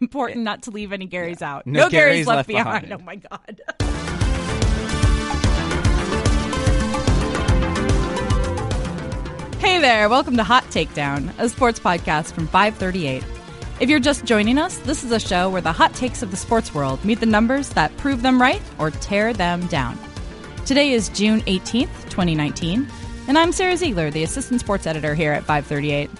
Important not to leave any Garys out. No No, Garys, Garys left, left behind. behind. Oh my god. Hey there, welcome to Hot Takedown, a sports podcast from 538. If you're just joining us, this is a show where the hot takes of the sports world meet the numbers that prove them right or tear them down. Today is June 18th, 2019, and I'm Sara Ziegler, the assistant sports editor here at 538.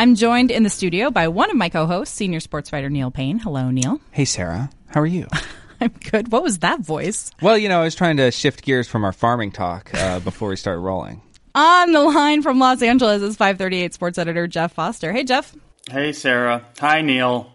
I'm joined in the studio by one of my co hosts, senior sports writer Neil Paine. Hello, Neil. Hey, Sara. How are you? I'm good. What was that voice? well, you know, I was trying to shift gears from our farming talk uh, before we start rolling. On the line from Los Angeles is 538 sports editor Jeff Foster. Hey, Jeff. Hey, Sara. Hi, Neil.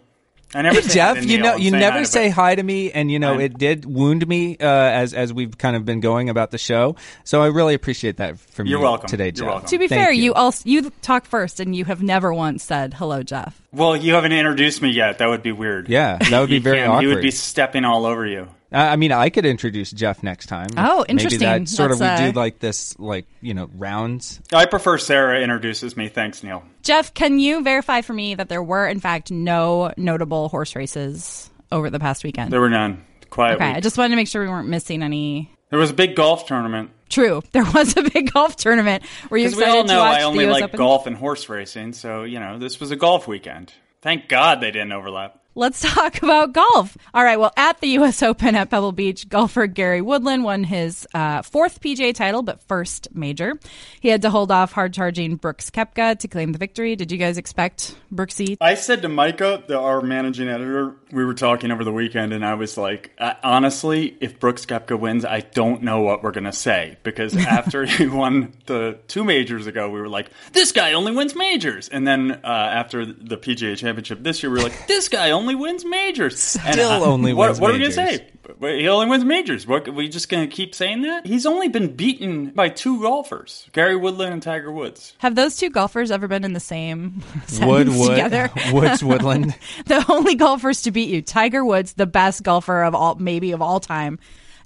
I never say Jeff, you know, you never hi say hi to me, and you know, I'm- it did wound me uh, as as we've kind of been going about the show. So I really appreciate that from You're you welcome. today, You're Jeff. welcome. To be Thank fair, you. you. also you talk first, and you have never once said hello, Jeff. Well, you haven't introduced me yet. That would be weird. Yeah, that would be very can't- awkward. He would be stepping all over you. I I mean, I could introduce Jeff next time. Oh, Maybe interesting. that sort of we uh, do like this, like you know, rounds. I prefer Sara introduces me. Thanks, Neil. Jeff, can you verify for me that there were, in fact, no notable horse races over the past weekend? There were none. Quiet okay, week. I just wanted to make sure we weren't missing any. There was a big golf tournament. True, there was a big golf tournament. Were you Because we excited all to know watch I only like Open? golf and horse racing, so, you know, this was a golf weekend. Thank God they didn't overlap. Let's talk about golf. All right. Well, at the U.S. Open at Pebble Beach, golfer Gary Woodland won his uh, fourth PGA title, but first major. He had to hold off hard charging Brooks Koepka to claim the victory. Did you guys expect Brooksy? I said to Micah, the, our managing editor, we were talking over the weekend, and I was like, uh, honestly, if Brooks Koepka wins, I don't know what we're going to say. Because after he won the two majors ago, we were like, this guy only wins majors. And then uh, after the PGA Championship this year, we were like, this guy only wins majors. Still only what, wins What are we going to say? He only wins majors. What, are we just going to keep saying that? He's only been beaten by two golfers, Gary Woodland and Tiger Woods. Have those two golfers ever been in the same Wood, sentence Wood, together? Woods, Woodland. the only golfers to beat you: Tiger Woods, the best golfer of all, maybe of all time,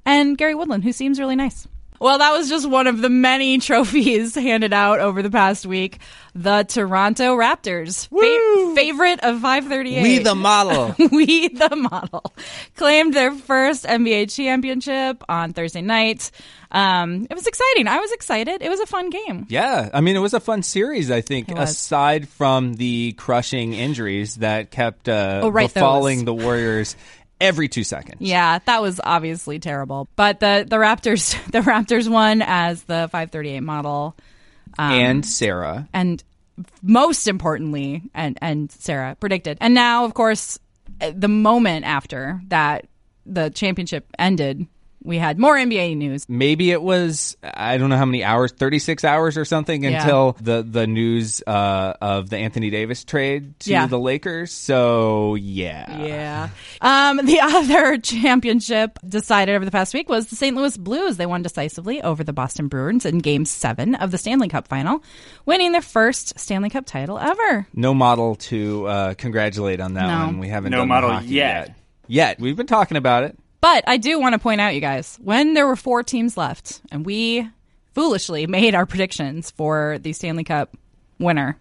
and Gary Woodland, who seems really nice. Well, that was just one of the many trophies handed out over the past week. The Toronto Raptors, fa- favorite of 538. we the model. we the model claimed their first NBA championship on Thursday night. Um, it was exciting. I was excited. It was a fun game. Yeah, I mean, it was a fun series. I think, aside from the crushing injuries that kept uh, Oh, right, befalling those. the Warriors every two seconds. Yeah, that was obviously terrible. But the the Raptors the Raptors won as the 538 model um, and Sara. and most importantly and and Sara predicted. And now of course eh, the moment after that the championship ended, we had more NBA news. Maybe it was I don't know how many hours, thirty six hours or something, Yeah. until the the news uh, of the Anthony Davis trade to Yeah. the Lakers. So yeah, Yeah. Um, the other championship decided over the past week was the St. Louis Blues. They won decisively over the Boston Bruins in game seven of the Stanley Cup final, winning their first Stanley Cup title ever. no model to uh, congratulate on that No. one. We haven't No done model yet. yet. Yet we've been talking about it. But I do want to point out, you guys, when there were four teams left and we foolishly made our predictions for the Stanley Cup winner,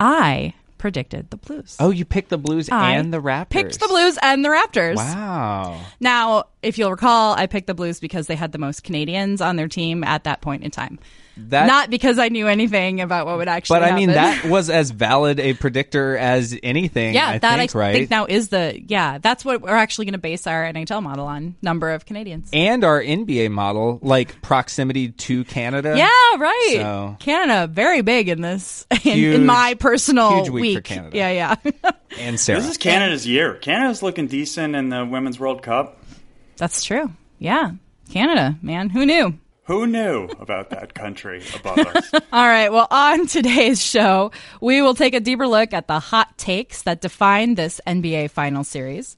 I predicted the Blues. Oh, you picked the Blues I and the Raptors. Picked the Blues and the Raptors. Wow. Now, if you'll recall, I picked the Blues because they had the most Canadians on their team at that point in time. That Not because I knew anything about what would actually happen. But I mean, that was as valid a predictor as anything. yeah, I that think, I right? think now is the yeah. That's what we're actually going to base our NHL model on: number of Canadians. and our NBA model, like proximity to Canada. Yeah, right. So- Canada, very big in this, in, Huge- in my personal huge week for Canada. Yeah, yeah. and Sara. This is Canada's year. Canada's looking decent in the Women's World Cup. That's true. Yeah, Canada, man. Who knew? Who knew about that country above us? All right. Well, on today's show, we will take a deeper look at the hot takes that define this NBA final series.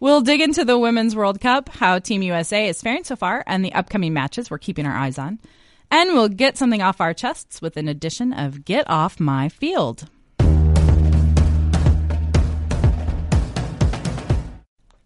We'll dig into the Women's World Cup, how Team USA is faring so far, and the upcoming matches we're keeping our eyes on. And we'll get something off our chests with an edition of Get Off My Field.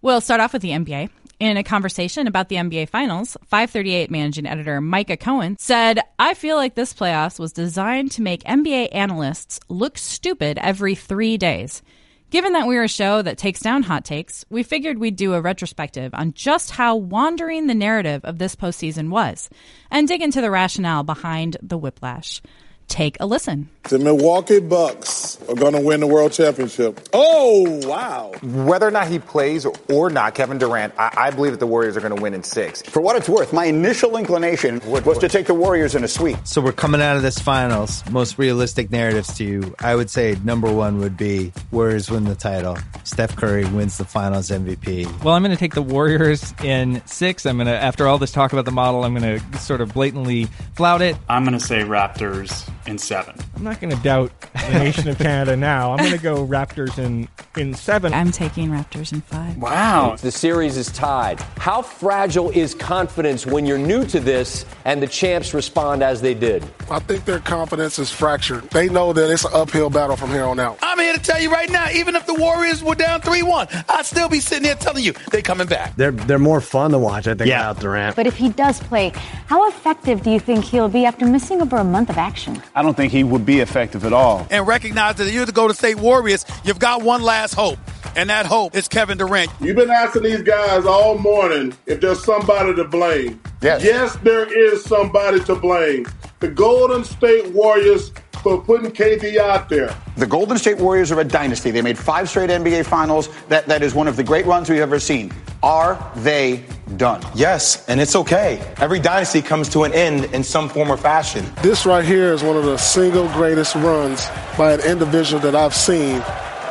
We'll start off with the NBA. In a conversation about the NBA Finals, 538 managing editor Micah Cohen said, I feel like this playoffs was designed to make NBA analysts look stupid every three days. Given that we're a show that takes down hot takes, we figured we'd do a retrospective on just how wandering the narrative of this postseason was and dig into the rationale behind the whiplash. Take a listen. The Milwaukee Bucks are going to win the World Championship. Oh, wow. Whether or not he plays or not, Kevin Durant, I, I believe that the Warriors are going to win in six. For what it's worth, my initial inclination was to take the Warriors in a sweep. So we're coming out of this finals. Most realistic narratives to you, I would say number one would be Warriors win the title. Steph Curry wins the finals MVP. Well, I'm going to take the Warriors in six. I'm going to, after all this talk about the model, I'm going to sort of blatantly flout it. I'm going to say Raptors in seven. I'm not going to doubt the nation of Canada now. I'm going to go Raptors in in seven. I'm taking Raptors in five. Wow. The series is tied. How fragile is confidence when you're new to this and the champs respond as they did? I think their confidence is fractured. They know that it's an uphill battle from here on out. I'm here to tell you right now, even if the Warriors were down 3 1, I'd still be sitting here telling you they coming back. They're, they're more fun to watch, I think, Yeah. without Durant. But if he does play, how effective do you think he'll be after missing over a month of action? I don't think he would be effective at all. And recognize that you're the Golden State Warriors, you've got one last hope. And that hope is Kevin Durant. You've been asking these guys all morning if there's somebody to blame. Yes. Yes, there is somebody to blame. The Golden State Warriors for putting KD out there. The Golden State Warriors are a dynasty. They made five straight NBA finals. That, that is one of the great runs we've ever seen. Are they done? Yes, and it's okay. Every dynasty comes to an end in some form or fashion. This right here is one of the single greatest runs by an individual that I've seen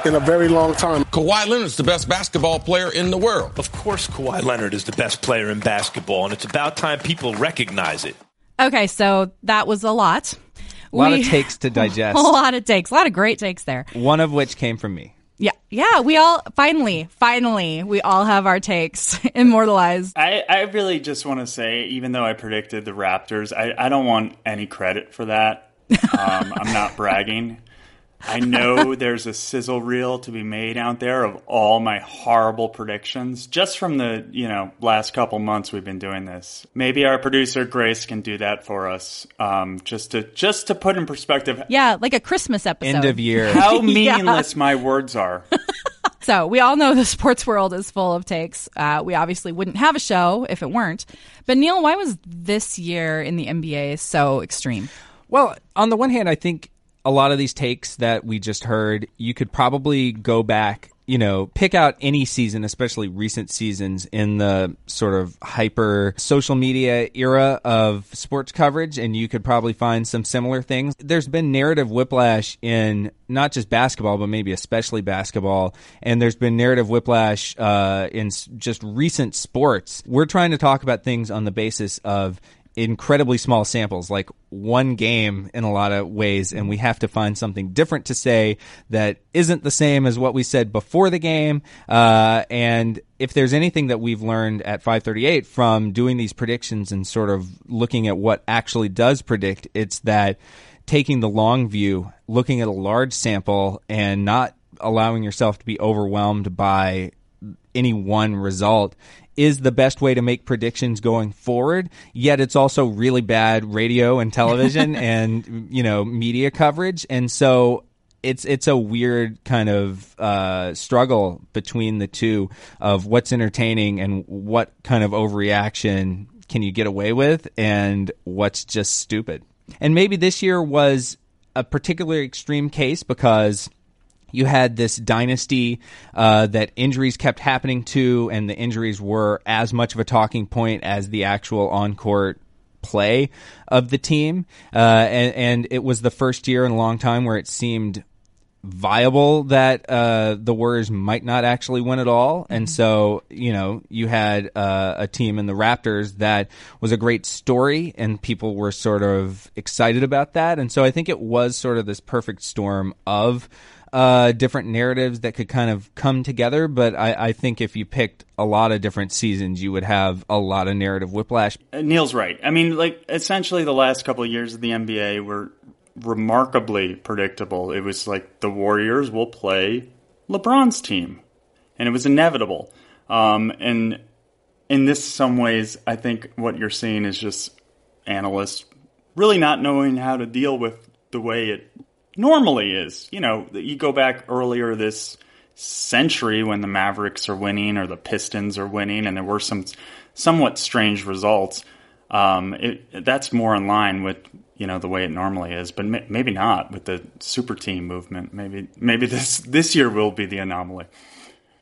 in a very long time. Kawhi Leonard's the best basketball player in the world. Of course, Kawhi Leonard is the best player in basketball, and it's about time people recognize it. Okay, so that was a lot. A lot We- of takes to digest. a lot of takes. A lot of great takes there. One of which came from me. Yeah, yeah. We all finally, finally, we all have our takes immortalized. I, I really just want to say, even though I predicted the Raptors, I, I don't want any credit for that. Um, I'm not bragging. I know there's a sizzle reel to be made out there of all my horrible predictions just from the, you know, last couple months we've been doing this. Maybe our producer Grace can do that for us. Um, just to just to put in perspective Yeah, like a Christmas episode. End of year. how Yeah. meaningless my words are. So we all know the sports world is full of takes. Uh, we obviously wouldn't have a show if it weren't. But Neil, why was this year in the NBA so extreme? Well, on the one hand, I think a lot of these takes that we just heard, you could probably go back, you know, pick out any season, especially recent seasons in the sort of hyper social media era of sports coverage, and you could probably find some similar things. There's been narrative whiplash in not just basketball, but maybe especially basketball, and there's been narrative whiplash uh, in just recent sports. We're trying to talk about things on the basis of incredibly small samples, like one game in a lot of ways, and we have to find something different to say that isn't the same as what we said before the game. Uh, and if there's anything that we've learned at 538 from doing these predictions and sort of looking at what actually does predict, it's that taking the long view, looking at a large sample, and not allowing yourself to be overwhelmed by any one result is the best way to make predictions going forward. Yet it's also really bad radio and television and you know media coverage, and so it's it's a weird kind of uh, struggle between the two of what's entertaining and what kind of overreaction can you get away with, and what's just stupid. And maybe this year was a particularly extreme case because you had this dynasty uh, that injuries kept happening to, and the injuries were as much of a talking point as the actual on court play of the team. Uh, and, and it was the first year in a long time where it seemed viable that uh, the Warriors might not actually win at all. And so, you know, you had uh, a team in the Raptors that was a great story, and people were sort of excited about that. And so I think it was sort of this perfect storm of uh, different narratives that could kind of come together. But I, I think if you picked a lot of different seasons, you would have a lot of narrative whiplash. Uh, Neil's right. I mean, like essentially the last couple of years of the NBA were remarkably predictable. It was like the Warriors will play LeBron's team, and it was inevitable. Um, and in this, some ways, I think what you're seeing is just analysts really not knowing how to deal with the way it normally is. You know, you go back earlier this century when the Mavericks are winning or the Pistons are winning, and there were some somewhat strange results. Um, it, that's more in line with you know the way it normally is, but m- maybe not with the super team movement. Maybe maybe this this year will be the anomaly.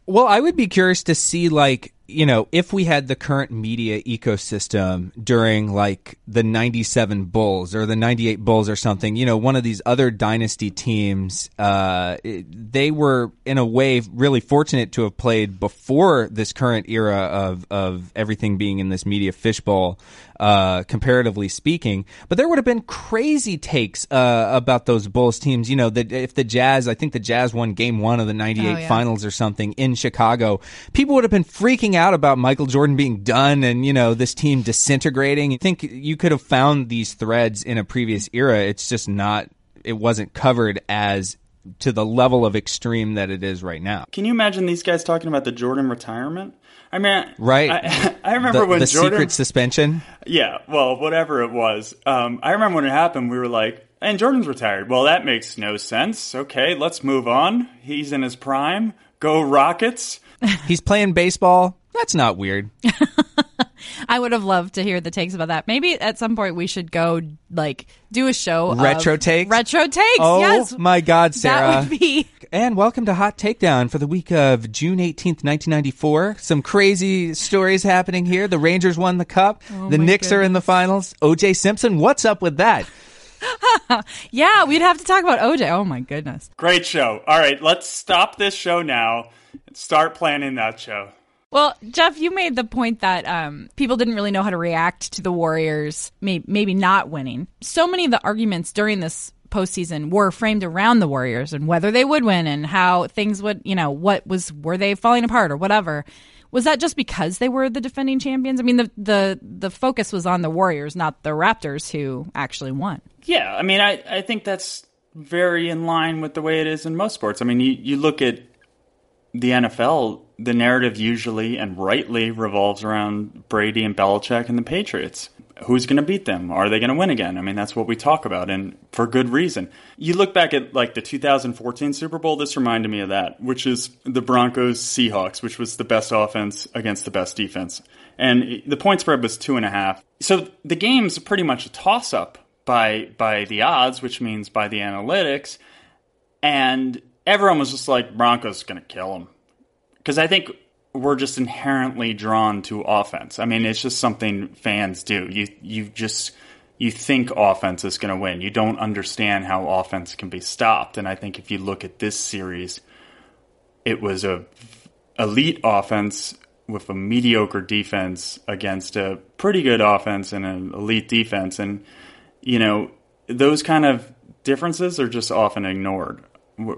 Well, I would be curious to see like you know, if we had the current media ecosystem during like the 97 Bulls or the 98 Bulls or something, you know, one of these other dynasty teams, uh, they were in a way really fortunate to have played before this current era of, of everything being in this media fishbowl, uh, comparatively speaking. But there would have been crazy takes, uh, about those Bulls teams. You know, that if the Jazz, I think the Jazz won game one of the 98 oh, yeah. finals or something in Chicago, people would have been freaking out out about Michael Jordan being done and, you know, this team disintegrating. I think you could have found these threads in a previous era. It's just not, it wasn't covered as to the level of extreme that it is right now. Can you imagine these guys talking about the Jordan retirement? I mean, right? I, I remember the, when the Jordan, secret suspension. Yeah, well, whatever it was. Um, I remember when it happened. We were like, "And Jordan's retired." Well, that makes no sense. Okay, let's move on. He's in his prime. Go Rockets. He's playing baseball. That's not weird. I would have loved to hear the takes about that. Maybe at some point we should go like do a show retro takes. Retro takes. Oh yes. my God, Sara! That would be. And welcome to Hot Takedown for the week of June eighteenth, nineteen ninety four. Some crazy stories happening here. The Rangers won the cup. Oh the Knicks goodness. are in the finals. O.J. Simpson, what's up with that? yeah, we'd have to talk about OJ. Oh my goodness. Great show. All right, let's stop this show now and start planning that show. Well, Jeff, you made the point that um, people didn't really know how to react to the Warriors, may- maybe not winning. So many of the arguments during this postseason were framed around the Warriors and whether they would win and how things would, you know, what was were they falling apart or whatever. Was that just because they were the defending champions? I mean, the the the focus was on the Warriors, not the Raptors, who actually won. Yeah, I mean, I I think that's very in line with the way it is in most sports. I mean, you you look at the NFL, the narrative usually and rightly revolves around Brady and Belichick and the Patriots. Who's going to beat them? Are they going to win again? I mean, that's what we talk about, and for good reason. You look back at like the 2014 Super Bowl, this reminded me of that, which is the Broncos Seahawks, which was the best offense against the best defense. And the point spread was two and a half. So the game's pretty much a toss up by by the odds, which means by the analytics. And everyone was just like Broncos going to kill them because I think we're just inherently drawn to offense. I mean, it's just something fans do. You you just you think offense is going to win. You don't understand how offense can be stopped. And I think if you look at this series, it was a elite offense with a mediocre defense against a pretty good offense and an elite defense. And you know, those kind of differences are just often ignored. We're,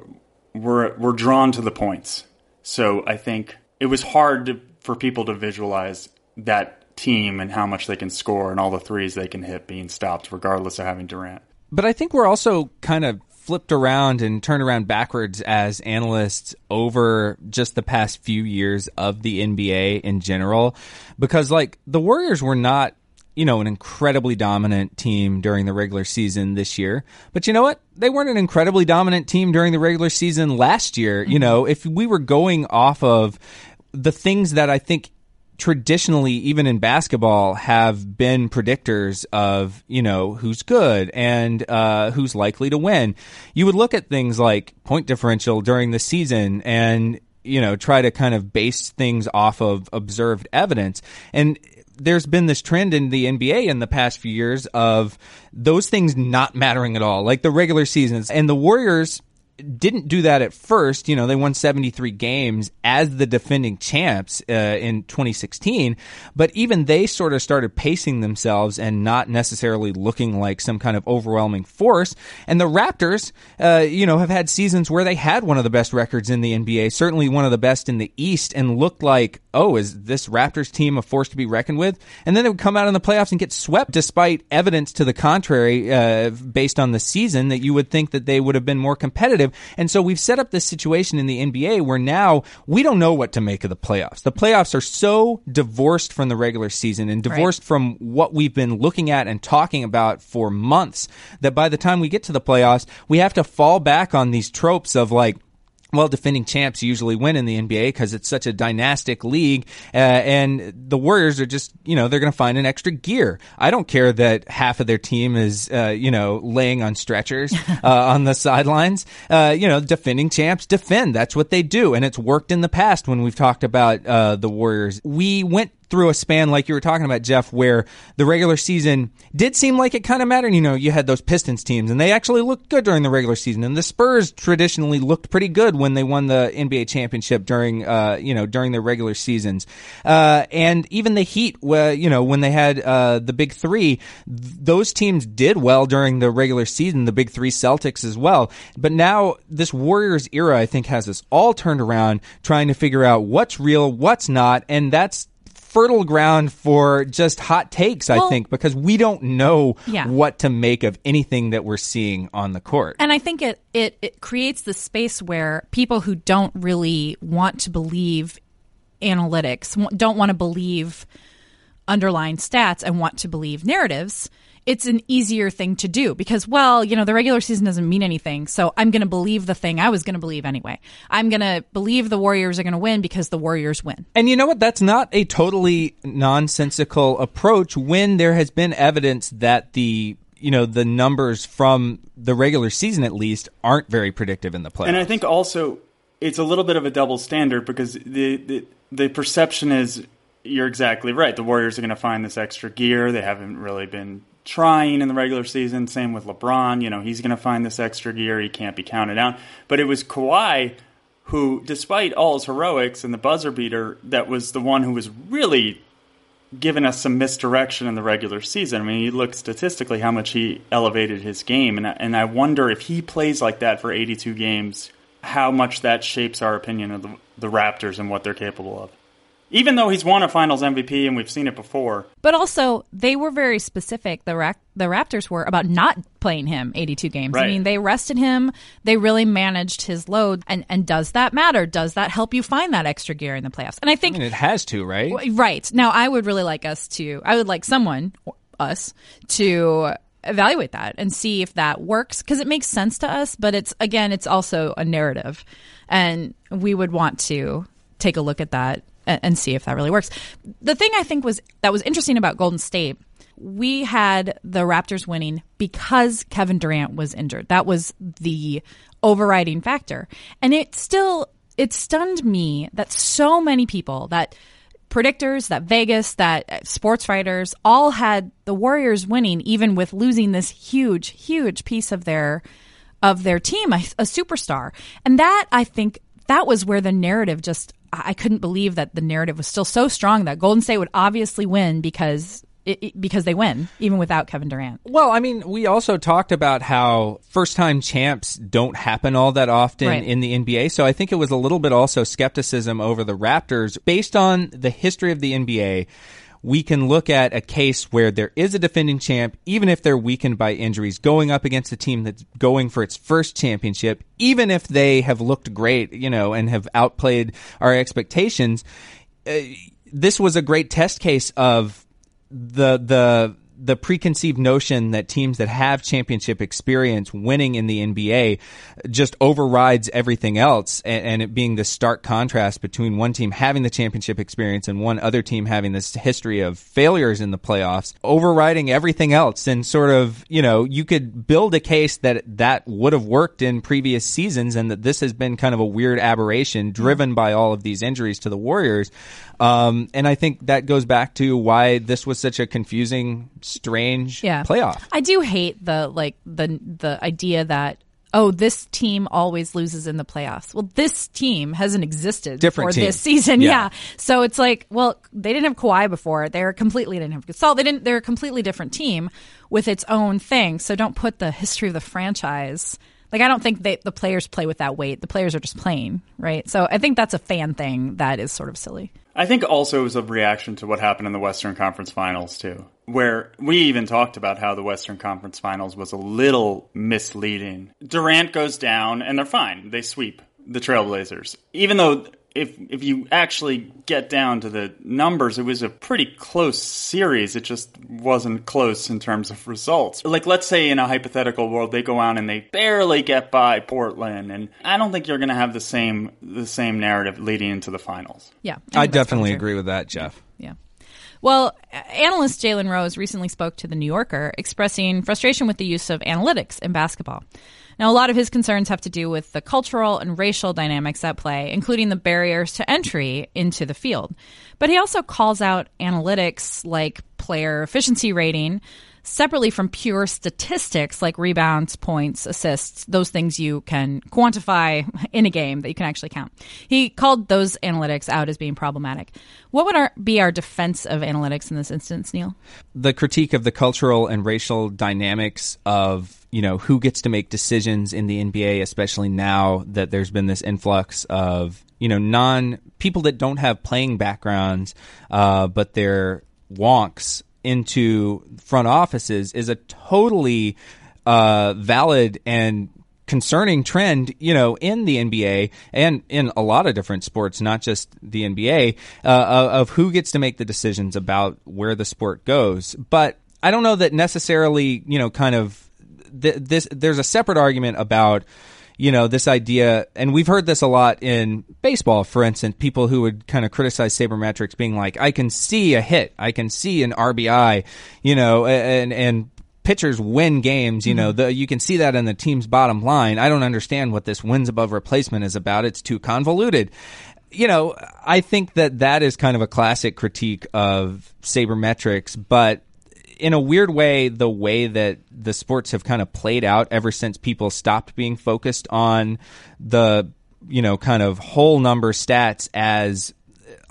we're, we're drawn to the points. So I think it was hard to, for people to visualize that team and how much they can score and all the threes they can hit being stopped, regardless of having Durant. But I think we're also kind of flipped around and turned around backwards as analysts over just the past few years of the NBA in general. Because, like, the Warriors were not you know, an incredibly dominant team during the regular season this year. But you know what? They weren't an incredibly dominant team during the regular season last year. Mm-hmm. You know, if we were going off of the things that I think traditionally, even in basketball, have been predictors of, you know, who's good and uh, who's likely to win, you would look at things like point differential during the season and you know try to kind of base things off of observed evidence and there's been this trend in the NBA in the past few years of those things not mattering at all, like the regular seasons. And the Warriors didn't do that at first. You know, they won 73 games as the defending champs uh, in 2016, but even they sort of started pacing themselves and not necessarily looking like some kind of overwhelming force. And the Raptors, uh, you know, have had seasons where they had one of the best records in the NBA, certainly one of the best in the East, and looked like, oh, is this Raptors team a force to be reckoned with? And then they would come out in the playoffs and get swept despite evidence to the contrary, uh, based on the season that you would think that they would have been more competitive. And so we've set up this situation in the NBA where now we don't know what to make of the playoffs. The playoffs are so divorced from the regular season and divorced right. from what we've been looking at and talking about for months that by the time we get to the playoffs, we have to fall back on these tropes of like, well, defending champs usually win in the NBA because it's such a dynastic league, uh, and the Warriors are just, you know, they're going to find an extra gear. I don't care that half of their team is, uh, you know, laying on stretchers uh, on the sidelines. Uh, you know, defending champs defend. That's what they do, and it's worked in the past when we've talked about uh, the Warriors. We went through a span like you were talking about, Jeff, where the regular season did seem like it kind of mattered. You know, you had those Pistons teams, and they actually looked good during the regular season, and the Spurs traditionally looked pretty good when they won the NBA championship during, uh, you know, during their regular seasons. Uh, and even the Heat, you know, when they had uh, the Big Three, th- those teams did well during the regular season. The Big Three Celtics as well. But now this Warriors era, I think, has us all turned around trying to figure out what's real, what's not, and that's fertile ground for just hot takes, I think, because we don't know Yeah. what to make of anything that we're seeing on the court. And I think it, it, it creates the space where people who don't really want to believe analytics, don't want to believe underlying stats and want to believe narratives, it's an easier thing to do because, well, you know, the regular season doesn't mean anything. So I'm going to believe the thing I was going to believe anyway. I'm going to believe the Warriors are going to win because the Warriors win. And you know what? That's not a totally nonsensical approach when there has been evidence that the you know the numbers from the regular season at least aren't very predictive in the playoffs. And I think also it's a little bit of a double standard because the the, the perception is you're exactly right. The Warriors are going to find this extra gear. They haven't really been trying in the regular season. Same with LeBron. You know, he's going to find this extra gear. He can't be counted out. But it was Kawhi who, despite all his heroics and the buzzer beater, that was the one who was really given us some misdirection in the regular season. I mean, you look statistically how much he elevated his game, and I, and I wonder if he plays like that for 82 games, how much that shapes our opinion of the, the Raptors and what they're capable of. Even though he's won a Finals MVP and we've seen it before, But also, they were very specific. The Ra- the Raptors were about not playing him 82 games. I mean, they rested him. They really managed his load. And and does that matter? Does that help you find that extra gear in the playoffs? And I I think mean, it has to, right? w- right now, I would really like us to. I would like someone, us, to evaluate that and see if that works because it makes sense to us. But it's again, it's also a narrative, and we would want to take a look at that and, and see if that really works. The thing I think was that was interesting about Golden State. We had the Raptors winning because Kevin Durant was injured. That was the overriding factor. And it still it stunned me that so many people that predictors, that Vegas, that sports writers all had the Warriors winning even with losing this huge huge piece of their of their team, a, a superstar. And that I think that was where the narrative just I couldn't believe that the narrative was still so strong that Golden State would obviously win because it, it- because they win even without Kevin Durant. Well, I mean, we also talked about how first time champs don't happen all that often Right. in the NBA. So I think it was a little bit also skepticism over the Raptors. Based on the history of the NBA, we can look at a case where there is a defending champ, even if they're weakened by injuries, going up against a team that's going for its first championship, even if they have looked great, you know, and have outplayed our expectations. Uh, this was a great test case of the the the preconceived notion that teams that have championship experience winning in the NBA just overrides everything else, and, and it being the stark contrast between one team having the championship experience and one other team having this history of failures in the playoffs, overriding everything else, and sort of you know you could build a case that that would have worked in previous seasons, and that this has been kind of a weird aberration driven by all of these injuries to the Warriors. Um, and I think that goes back to why this was such a confusing, strange yeah. playoff. I do hate the like the the idea that oh this team always loses in the playoffs. Well, this team hasn't existed Different for team. this season. Yeah. Yeah. So it's like, well, they didn't have Kawhi before. They were completely didn't have Gasol. They didn't. They're a completely different team with its own thing. So don't put the history of the franchise. Like I don't think they, the players play with that weight. The players are just playing, right? So I think that's a fan thing that is sort of silly. I think also it was a reaction to what happened in the Western Conference Finals too, where we even talked about how the Western Conference Finals was a little misleading. Durant goes down and they're fine. They sweep the Trailblazers. Even though if if you actually get down to the numbers, it was a pretty close series. It just wasn't close in terms of results. Like let's say in a hypothetical world they go out and they barely get by Portland and I don't think you're going to have the same the same narrative leading into the finals. Yeah. I definitely agree with that, Jeff. Yeah. Well, analyst Jalen Rose recently spoke to The New Yorker, expressing frustration with the use of analytics in basketball. Now, a lot of his concerns have to do with the cultural and racial dynamics at play, including the barriers to entry into the field. But he also calls out analytics like player efficiency rating separately from pure statistics like rebounds, points, assists, those things you can quantify in a game that you can actually count. He called those analytics out as being problematic. What would our, be our defense of analytics in this instance, Neil? The critique of the cultural and racial dynamics of you know who gets to make decisions in the NBA, especially now that there's been this influx of you know non people that don't have playing backgrounds, uh, but they're wonks into front offices is a totally uh, valid and concerning trend, you know, in the NBA and in a lot of different sports, not just the NBA, uh, of who gets to make the decisions about where the sport goes. But I don't know that necessarily, you know, kind of th- this. There's a separate argument about you know, this idea, and we've heard this a lot in baseball, for instance, people who would kind of criticize sabermetrics being like, I can see a hit, I can see an RBI, you know, and, and, pitchers win games. You know, mm-hmm. the, you can see that in the team's bottom line. I don't understand what this wins above replacement is about. It's too convoluted. You know, I think that that is kind of a classic critique of sabermetrics, but in a weird way, the way that the sports have kind of played out ever since people stopped being focused on the, you know, kind of whole number stats as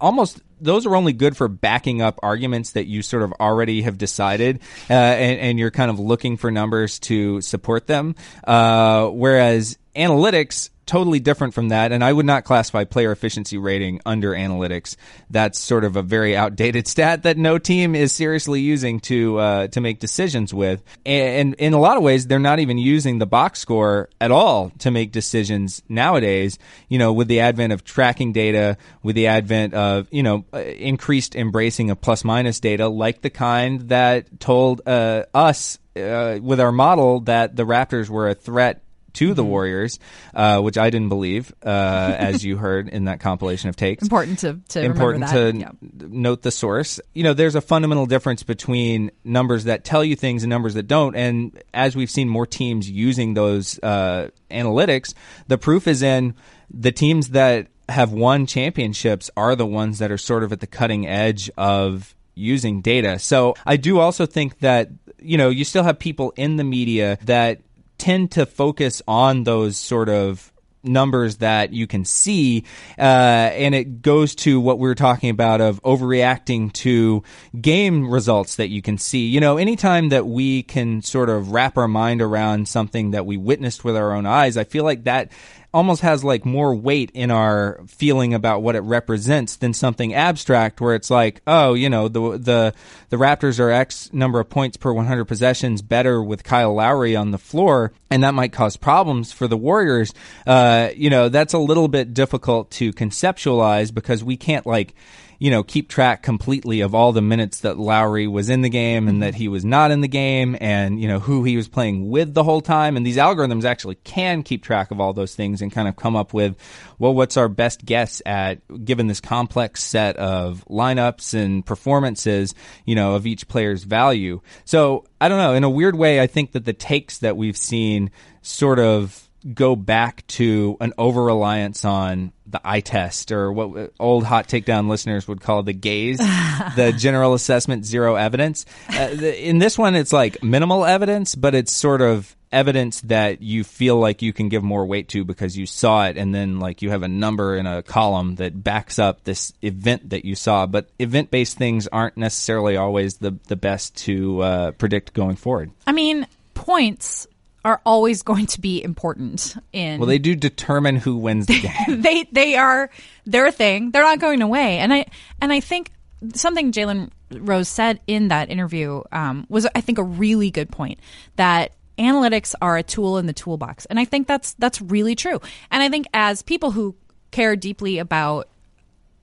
almost those are only good for backing up arguments that you sort of already have decided, uh, and, and, you're kind of looking for numbers to support them. Uh, whereas analytics totally different from that. And I would not classify player efficiency rating under analytics. That's sort of a very outdated stat that no team is seriously using to uh, to make decisions with. And, in a lot of ways, they're not even using the box score at all to make decisions nowadays. You know, with the advent of tracking data, with the advent of you know uh, increased embracing of plus minus data, like the kind that told uh, us uh, with our model that the Raptors were a threat to the mm-hmm. Warriors, uh, which I didn't believe, uh, as you heard in that compilation of takes. Important to, to important to yeah. note the source. You know, there's a fundamental difference between numbers that tell you things and numbers that don't. And as we've seen more teams using those uh, analytics, the proof is in the teams that have won championships are the ones that are sort of at the cutting edge of using data. So I do also think that you know you still have people in the media that tend to focus on those sort of numbers that you can see, uh, and it goes to what we were talking about of overreacting to game results that you can see. You know, anytime that we can sort of wrap our mind around something that we witnessed with our own eyes, I feel like that almost has like more weight in our feeling about what it represents than something abstract where it's like, oh, you know, the the the Raptors are X number of points per 100 possessions better with Kyle Lowry on the floor, and that might cause problems for the Warriors. Uh, you know, that's a little bit difficult to conceptualize because we can't like you know, keep track completely of all the minutes that Lowry was in the game and mm-hmm. that he was not in the game and, you know, who he was playing with the whole time. And these algorithms actually can keep track of all those things and kind of come up with, well, what's our best guess at given this complex set of lineups and performances, you know, of each player's value. So I don't know. In a weird way, I think that the takes that we've seen sort of go back to an over reliance on the eye test or what old hot takedown listeners would call the gaze, the general assessment zero evidence. Uh, the, in this one, it's like minimal evidence, but it's sort of evidence that you feel like you can give more weight to because you saw it and then like you have a number in a column that backs up this event that you saw but event based things aren't necessarily always the the best to uh, predict going forward i mean points are always going to be important in Well, they do determine who wins the game. they they are they're a thing. They're not going away. And I and I think something Jalen Rose said in that interview um, was I think a really good point that analytics are a tool in the toolbox. And I think that's that's really true. And I think as people who care deeply about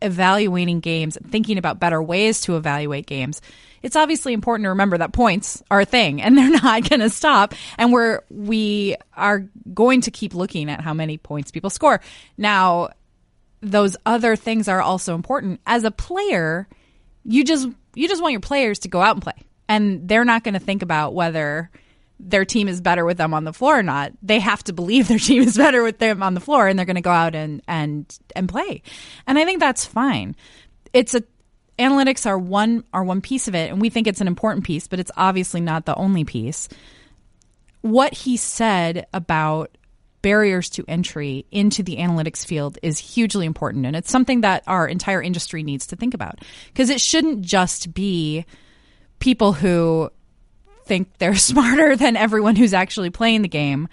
evaluating games, thinking about better ways to evaluate games, it's obviously important to remember that points are a thing and they're not going to stop. And we're, we are going to keep looking at how many points people score. Now, those other things are also important. As a player, you just, you just want your players to go out and play. And they're not going to think about whether their team is better with them on the floor or not. They have to believe their team is better with them on the floor and they're going to go out and and and play. And I think that's fine. It's a analytics are one are one piece of it and we think it's an important piece, but it's obviously not the only piece. What he said about barriers to entry into the analytics field is hugely important and it's something that our entire industry needs to think about because it shouldn't just be people who think they're smarter than everyone who's actually playing the game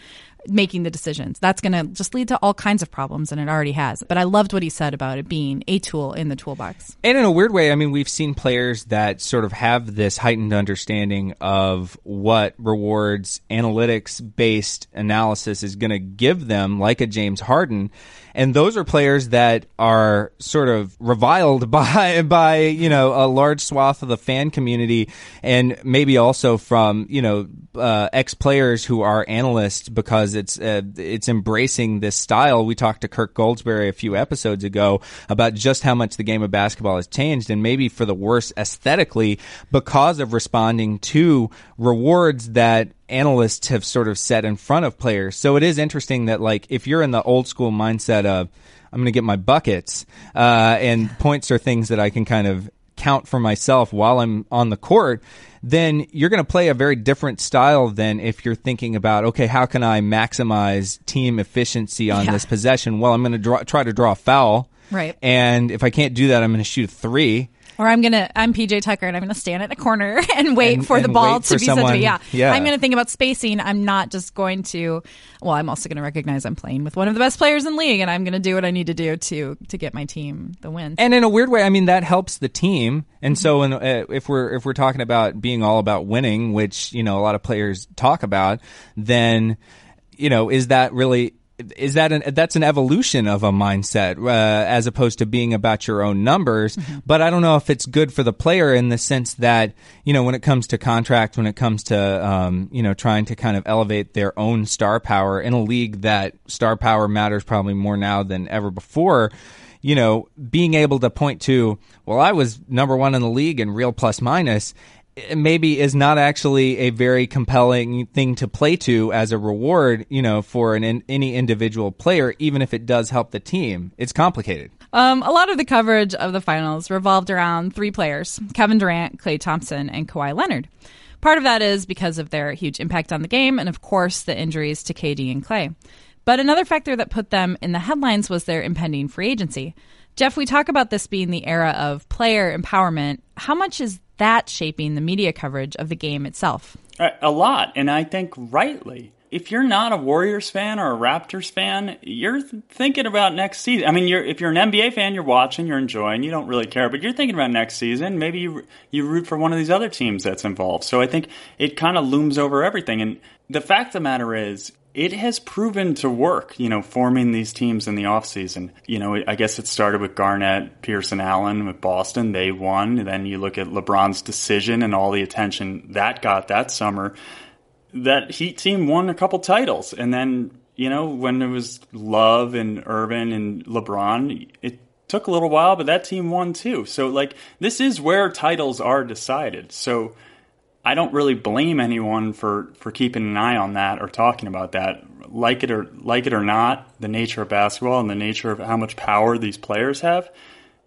making the decisions. That's going to just lead to all kinds of problems, and it already has. But I loved what he said about it being a tool in the toolbox. And in a weird way, I mean, we've seen players that sort of have this heightened understanding of what rewards analytics based analysis is going to give them, like a James Harden and those are players that are sort of reviled by by you know a large swath of the fan community, and maybe also from you know uh, ex players who are analysts because it's uh, it's embracing this style. We talked to Kirk Goldsberry a few episodes ago about just how much the game of basketball has changed, and maybe for the worse aesthetically because of responding to rewards that analysts have sort of set in front of players. So it is interesting that like if you're in the old school mindset of I'm going to get my buckets uh, and points are things that I can kind of count for myself while I'm on the court, then you're going to play a very different style than if you're thinking about, okay, how can I maximize team efficiency on Yeah. this possession? Well, I'm going to draw, try to draw a foul. Right. And if I can't do that, I'm going to shoot a three. Or I'm gonna I'm PJ Tucker and I'm gonna stand at a corner and wait And- for the ball to be sent to me. Yeah. yeah. I'm gonna think about spacing. I'm not just going to well, I'm also gonna recognize I'm playing with one of the best players in the league and I'm gonna do what I need to do to to get my team the win. And in a weird way, I mean that helps the team. And so, in, uh, if we're if we're talking about being all about winning, which you know a lot of players talk about, then you know is that really is that an that's an evolution of a mindset uh, as opposed to being about your own numbers. But I don't know if it's good for the player in the sense that you know when it comes to contract, when it comes to um, you know trying to kind of elevate their own star power in a league that star power matters probably more now than ever before you know, being able to point to, well, I was number one in the league in real plus minus, maybe is not actually a very compelling thing to play to as a reward, you know, for an in, any individual player, even if it does help the team. It's complicated. Um, a lot of the coverage of the finals revolved around three players Kevin Durant, Klay Thompson, and Kawhi Leonard. Part of that is because of their huge impact on the game, and of course, the injuries to KD and Klay. But another factor that put them in the headlines was their impending free agency. Jeff, we talk about this being the era of player empowerment. How much is that shaping the media coverage of the game itself? A lot, and I think rightly. If you're not a Warriors fan or a Raptors fan, you're thinking about next season. I mean, you're, if you're an NBA fan, you're watching, you're enjoying, you don't really care, but you're thinking about next season. Maybe you you root for one of these other teams that's involved. So I think it kind of looms over everything. And the fact of the matter is, it has proven to work, you know, forming these teams in the offseason. You know, I guess it started with Garnett, Pearson, Allen with Boston. They won. Then you look at LeBron's decision and all the attention that got that summer. That Heat team won a couple titles. And then, you know, when it was Love and Irving and LeBron, it took a little while, but that team won too. So, like, this is where titles are decided. So, I don't really blame anyone for, for keeping an eye on that or talking about that. Like it or like it or not, the nature of basketball and the nature of how much power these players have,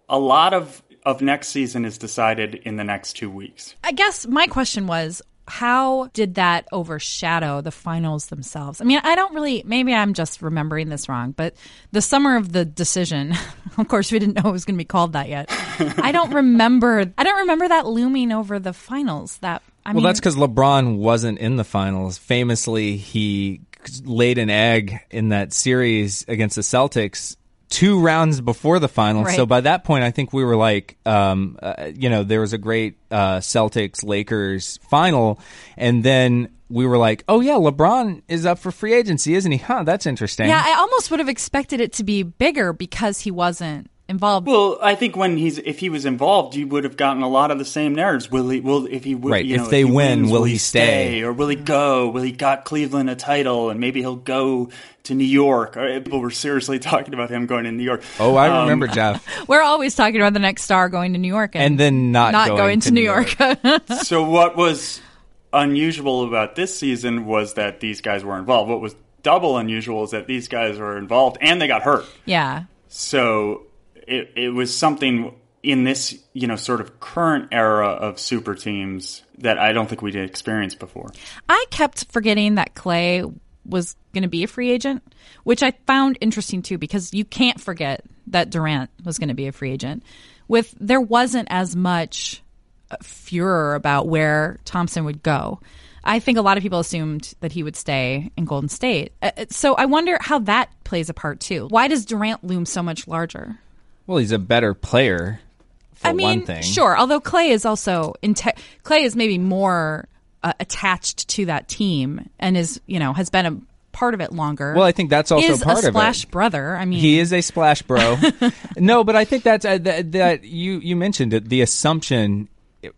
a lot of, of next season is decided in the next two weeks. I guess my question was how did that overshadow the finals themselves? I mean, I don't really, maybe I'm just remembering this wrong, but the summer of the decision, of course, we didn't know it was going to be called that yet. I don't remember, I don't remember that looming over the finals. That, I well, mean, that's because LeBron wasn't in the finals. Famously, he laid an egg in that series against the Celtics two rounds before the finals. Right. So by that point, I think we were like, um, uh, you know, there was a great uh, Celtics Lakers final, and then we were like, oh yeah, LeBron is up for free agency, isn't he? Huh, that's interesting. Yeah, I almost would have expected it to be bigger because he wasn't involved. Well, I think when he's if he was involved, you would have gotten a lot of the same narratives. Will he? Will if he? Will, Right, You if know, they he win, wins, will he stay? or will he go? Will he got Cleveland a title, and maybe he'll go to New York? Or People were seriously talking about him going to New York. Oh, I Um, remember Jeff. We're always talking about the next star going to New York and, And then not not going going, to to New New York. so what was unusual about this season was that these guys were involved. What was double unusual is that these guys were involved and they got hurt. yeah. So it it was something in this you know sort of current era of super teams that I don't think we'd experienced before. I kept forgetting that Klay was going to be a free agent, which I found interesting too because you can't forget that Durant was going to be a free agent. With there wasn't as much uh, furor about where Thompson would go. I think a lot of people assumed that he would stay in Golden State. Uh, uh, So I wonder how that plays a part too. Why does Durant loom so much larger? Well, he's a better player. For I mean, one thing, sure. Although Klay is also inte- Klay is maybe more uh, attached to that team and is you know has been a part of it longer. Well, I think that's also is part a of it. splash brother. I mean, He is a splash bro. no, but I think that's uh, that, that you you mentioned it. The assumption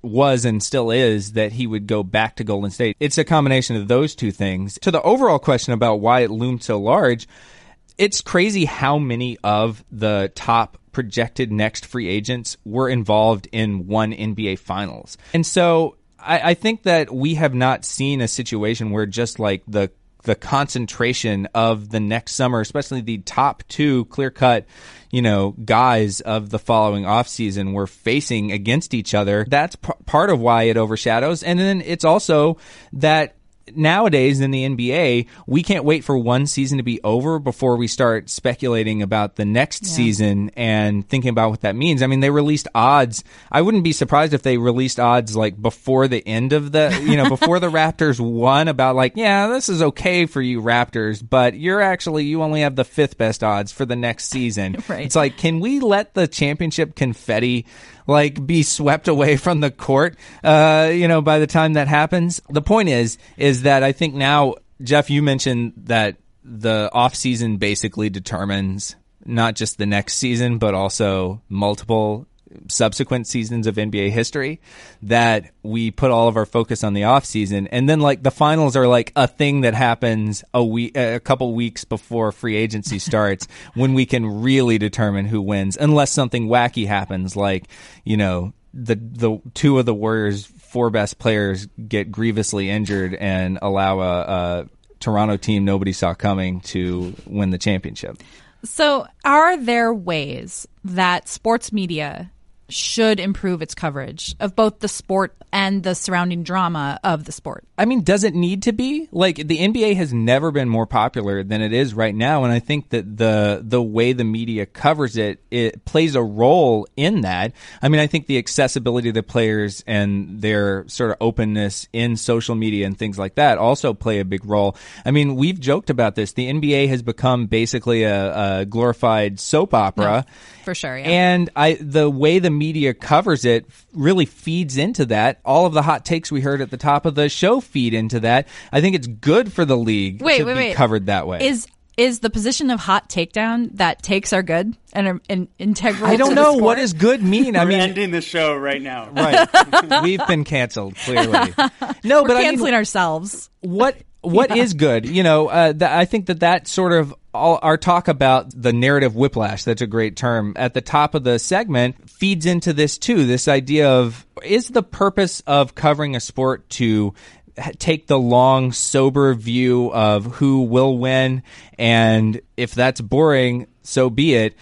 was and still is that he would go back to Golden State. It's a combination of those two things. To the overall question about why it loomed so large, it's crazy how many of the top projected next free agents were involved in one NBA finals. And so I, I think that we have not seen a situation where just like the the concentration of the next summer, especially the top two clear cut, you know, guys of the following offseason were facing against each other. That's p- part of why it overshadows. And then it's also that nowadays in the NBA, we can't wait for one season to be over before we start speculating about the next season and thinking about what that means. I mean, they released odds. I wouldn't be surprised if they released odds like before the end of the, you know, before the Raptors won about like, yeah, this is okay for you Raptors, but you're actually, you only have the fifth best odds for the next season. Right. It's like, can we let the championship confetti like be swept away from the court uh you know by the time that happens. The point is is that i think now Geoff you mentioned that the off season basically determines not just the next season but also multiple subsequent seasons of NBA history that we put all of our focus on the off season and then like the finals are like a thing that happens a week a couple weeks before free agency starts when we can really determine who wins unless something wacky happens like you know the the two of the Warriors four best players get grievously injured and allow a, a Toronto team nobody saw coming to win the championship. So, are there ways that sports media should improve its coverage of both the sport and the surrounding drama of the sport? I mean, does it need to be? Like the NBA has never been more popular than it is right now, and I think that the the way the media covers it it plays a role in that. I mean, I think the accessibility of the players and their sort of openness in social media and things like that also play a big role. I mean, we've joked about this. The NBA has become basically a, a glorified soap opera. For sure, yeah. And I the way the media covers it really feeds into that. All of the hot takes we heard at the top of the show feed into that. I think it's good for the league Wait, to wait, be wait. covered that way. Is is the position of hot takedown that takes are good and are in, integral? I don't to the know sport? what does good mean. I We're mean, ending the show right now. right? We've been canceled clearly. No, We're but I mean, canceling ourselves. what what is good? You know uh, th- i think that that sort of all our talk about the narrative whiplash that's a great term at the top of the segment feeds into this too this idea of is the purpose of covering a sport to take the long sober view of who will win and if that's boring so be it?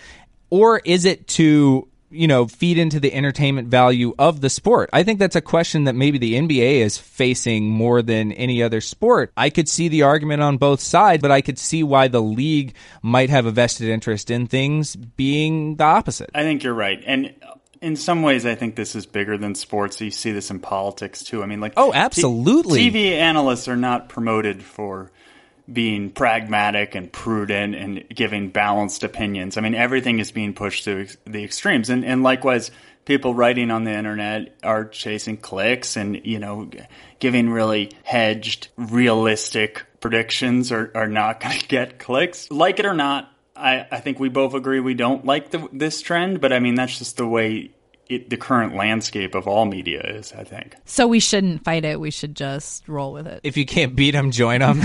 Or is it to you know feed into the entertainment value of the sport i think that's a question that maybe the nba is facing more than any other sport i could see the argument on both sides but i could see why the league might have a vested interest in things being the opposite I think you're right. And in some ways, I think this is bigger than sports. You see this in politics too. I mean, like, Oh, t- absolutely. TV analysts are not promoted for being pragmatic and prudent and giving balanced opinions. I mean, everything is being pushed to the extremes. And, and likewise, people writing on the internet are chasing clicks and, you know, giving really hedged, realistic predictions are, are not going to get clicks. Like it or not, I, I think we both agree we don't like the, this trend, but I mean that's just the way it, the current landscape of all media is. I think. So we shouldn't fight it. We should just roll with it. If you can't beat them, join them.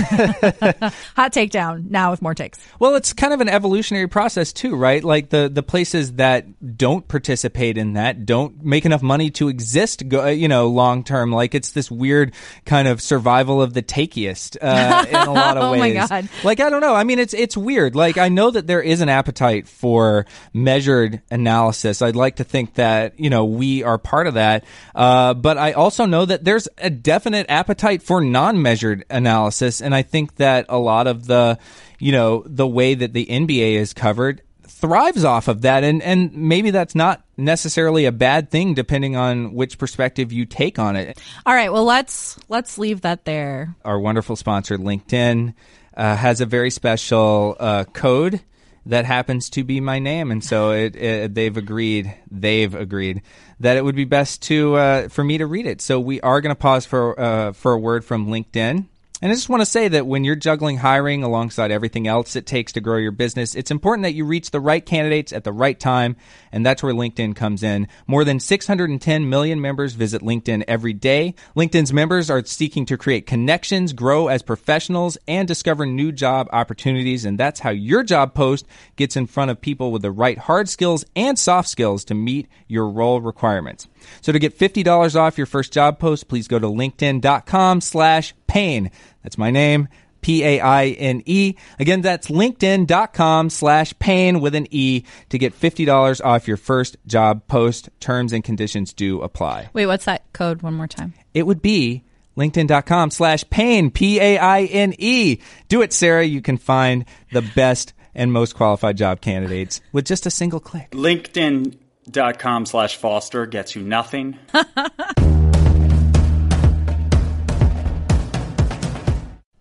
Hot takedown now with more takes. Well, it's kind of an evolutionary process too, right? Like the the places that don't participate in that don't make enough money to exist, go, you know, long term. Like it's this weird kind of survival of the takiest uh, in a lot of Oh ways. my God. Like I don't know. I mean, it's it's weird. Like I know that there is an appetite for measured analysis. I'd like to think that you know we are part of that, uh, but I also know that there's a definite appetite for non-measured analysis, and I think that a lot of the you know the way that the NBA is covered thrives off of that. And and maybe that's not necessarily a bad thing depending on which perspective you take on it. All right. Well, let's let's leave that there. our wonderful sponsor LinkedIn uh, has a very special uh, code that happens to be my name, and so it, it, they've agreed. They've agreed that it would be best to uh, for me to read it. So we are going to pause for uh, for a word from LinkedIn. And I just want to say that when you're juggling hiring alongside everything else it takes to grow your business, it's important that you reach the right candidates at the right time, and that's where LinkedIn comes in. More than 610 million members visit LinkedIn every day. LinkedIn's members are seeking to create connections, grow as professionals, and discover new job opportunities, and that's how your job post gets in front of people with the right hard skills and soft skills to meet your role requirements. So to get $50 off your first job post, please go to linkedin.com slash paine. That's my name, P-A-I-N-E. Again, that's linkedin.com slash pain with an E to get $50 off your first job post. Terms and conditions do apply. Wait, what's that code? One more time. It would be linkedin.com slash pain, P-A-I-N-E. Do it, Sara. You can find the best and most qualified job candidates with just a single click. LinkedIn.com slash Foster gets you nothing.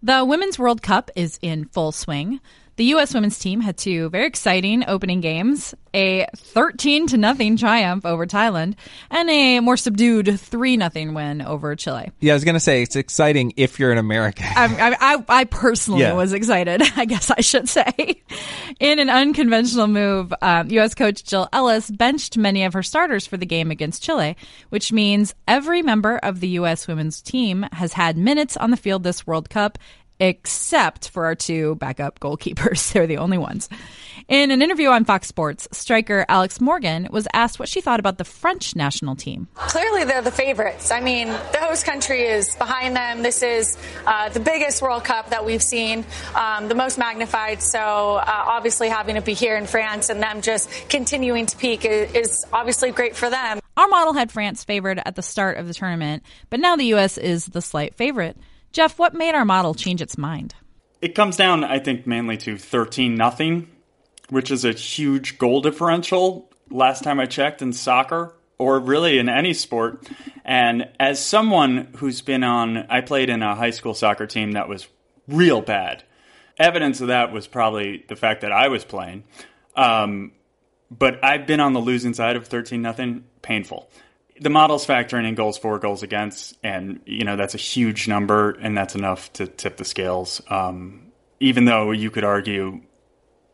The Women's World Cup is in full swing. The U.S. women's team had two very exciting opening games a 13 to nothing triumph over Thailand and a more subdued 3 nothing win over Chile. Yeah, I was going to say it's exciting if you're an American. I, I, I, personally Yeah. was excited, I guess I should say. In an unconventional move, um, U.S. coach Jill Ellis benched many of her starters for the game against Chile, which means every member of the U.S. women's team has had minutes on the field this World Cup, except for our two backup goalkeepers. They're the only ones. In an interview on Fox Sports, striker Alex Morgan was asked what she thought about the French national team. Clearly, they're the favorites. I mean, the host country is behind them. This is uh, the biggest World Cup that we've seen, um, the most magnified. So, uh, obviously, having it be here in France and them just continuing to peak is, is obviously great for them. Our model had France favored at the start of the tournament, but now the U.S. is the slight favorite. Geoff, what made our model change its mind? It comes down, I think, mainly to 13 nothing, which is a huge goal differential last time I checked in soccer or really in any sport. And as someone who's been on, I played in a high school soccer team that was real bad. Evidence of that was probably the fact that I was playing. Um, but I've been on the losing side of 13 nothing, painful. The model's factoring in goals for, goals against, and you know that's a huge number, and that's enough to tip the scales. Um, even though you could argue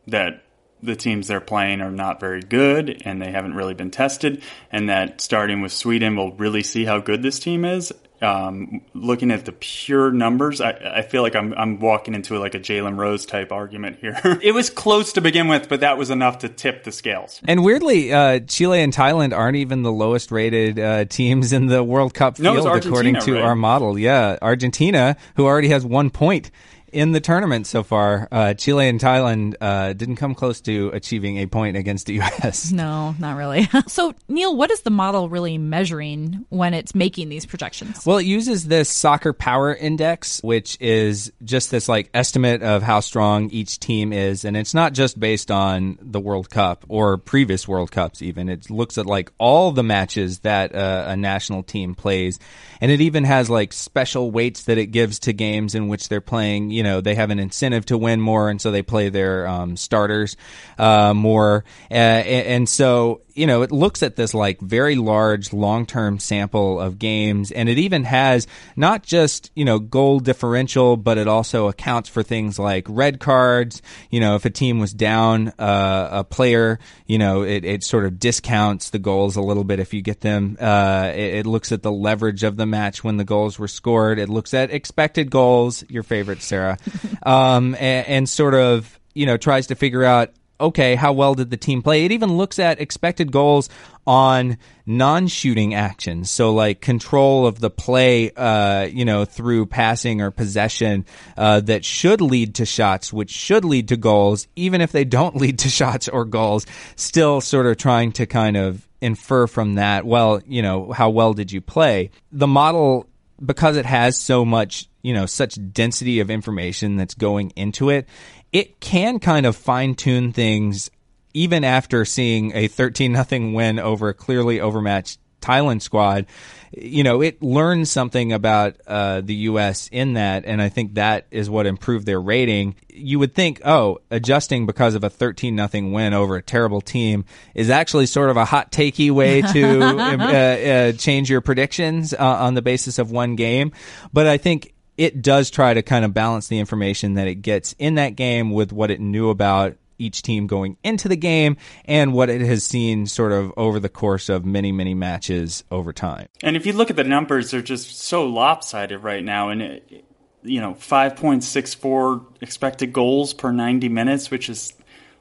that the teams they're playing are not very good and they haven't really been tested, and that starting with Sweden, we'll really see how good this team is. Um, looking at the pure numbers, I, I feel like I'm, I'm walking into like a Jalen Rose type argument here. it was close to begin with, but that was enough to tip the scales. And weirdly, uh, Chile and Thailand aren't even the lowest rated uh, teams in the World Cup field, it's according to right? our model. Yeah, Argentina, who already has one point in the tournament so far. Uh, Chile and Thailand uh, didn't come close to achieving a point against the U.S. No, not really. so, Neil, what is the model really measuring when it's making these projections? Well, it uses this soccer power index, which is just this like estimate of how strong each team is. And it's not just based on the World Cup or previous World Cups, even. It looks at like all the matches that uh, a national team plays. And it even has like special weights that it gives to games in which they're playing. You know, they have an incentive to win more. And so they play their um, starters uh, more. Uh, and, and so you know, it looks at this like very large long term sample of games, and it even has not just, you know, goal differential, but it also accounts for things like red cards. You know, if a team was down uh, a player, you know, it, it sort of discounts the goals a little bit if you get them. Uh, it, it looks at the leverage of the match when the goals were scored. It looks at expected goals, your favorite, Sara, um, and, and sort of, you know, tries to figure out okay, how well did the team play? It even looks at expected goals on non-shooting actions. So like control of the play, uh, you know, through passing or possession, uh, that should lead to shots, which should lead to goals, even if they don't lead to shots or goals, still sort of trying to kind of infer from that, well, you know, how well did you play? The model, because it has so much, you know, such density of information that's going into it, it can kind of fine tune things even after seeing a 13 nothing win over a clearly overmatched Thailand squad. You know, it learned something about uh, the U.S. in that, and I think that is what improved their rating. You would think, oh, adjusting because of a 13 nothing win over a terrible team is actually sort of a hot takey way to uh, uh, change your predictions uh, on the basis of one game. But I think it does try to kind of balance the information that it gets in that game with what it knew about each team going into the game and what it has seen sort of over the course of many, many matches over time. And if you look at the numbers, they're just so lopsided right now. And, it, you know, 5.64 expected goals per 90 minutes, which is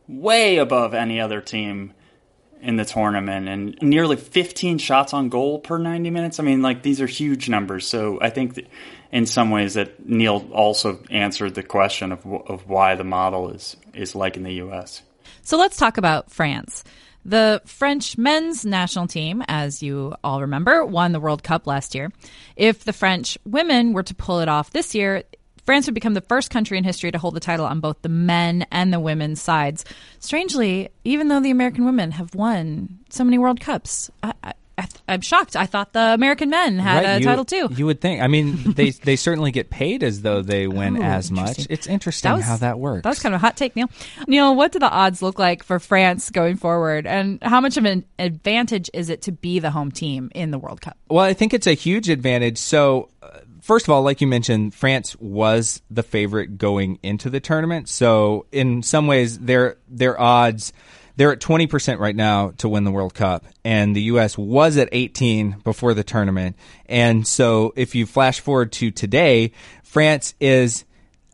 way above any other team in the tournament and nearly 15 shots on goal per 90 minutes. I mean, like these are huge numbers. So I think in some ways that Neil also answered the question of of why the model is is like in the U.S. So let's talk about France. The French men's national team, as you all remember, won the World Cup last year. If the French women were to pull it off this year, France would become the first country in history to hold the title on both the men and the women's sides. Strangely, even though the American women have won so many World Cups, I, I, I am shocked. I thought the American men had right, a you, title too. You would think. I mean, they they certainly get paid as though they win Oh, as much. It's interesting That was- how that works. That was kind of a hot take, Neil. Neil, what do the odds look like for France going forward, and how much of an advantage is it to be the home team in the World Cup? Well, I think it's a huge advantage. So, uh, first of all, like you mentioned, France was the favorite going into the tournament. So, in some ways, their their odds they're at twenty percent right now to win the World Cup, and the U.S. was at eighteen before the tournament. And so, if you flash forward to today, France is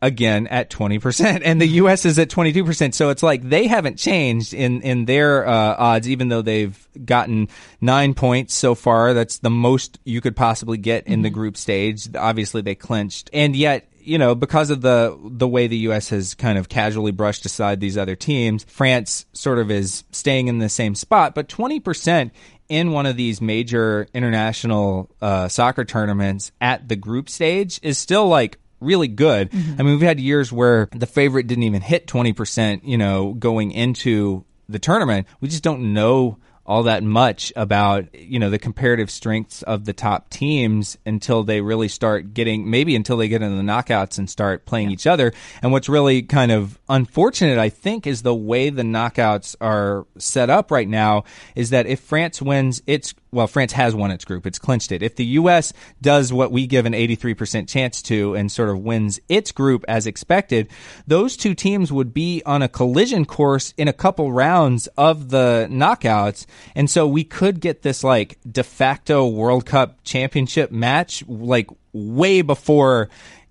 again at 20% and the US is at 22%. So it's like they haven't changed in, in their uh, odds, even though they've gotten nine points so far. That's the most you could possibly get in the group stage. Obviously they clinched and yet, you know, because of the, the way the U.S. has kind of casually brushed aside these other teams, France sort of is staying in the same spot, but 20% in one of these major international uh, soccer tournaments at the group stage is still like really good. Mm-hmm. I mean, we've had years where the favorite didn't even hit 20%, you know, going into the tournament. We just don't know all that much about, you know, the comparative strengths of the top teams until they really start getting, maybe until they get into the knockouts and start playing each other. And what's really kind of unfortunate, I think, is the way the knockouts are set up right now is that if France wins its well, France has won its group. It's clinched it. If the U.S. does what we give an 83% chance to and sort of wins its group as expected, those two teams would be on a collision course in a couple rounds of the knockouts. And so we could get this like de facto World Cup championship match like way before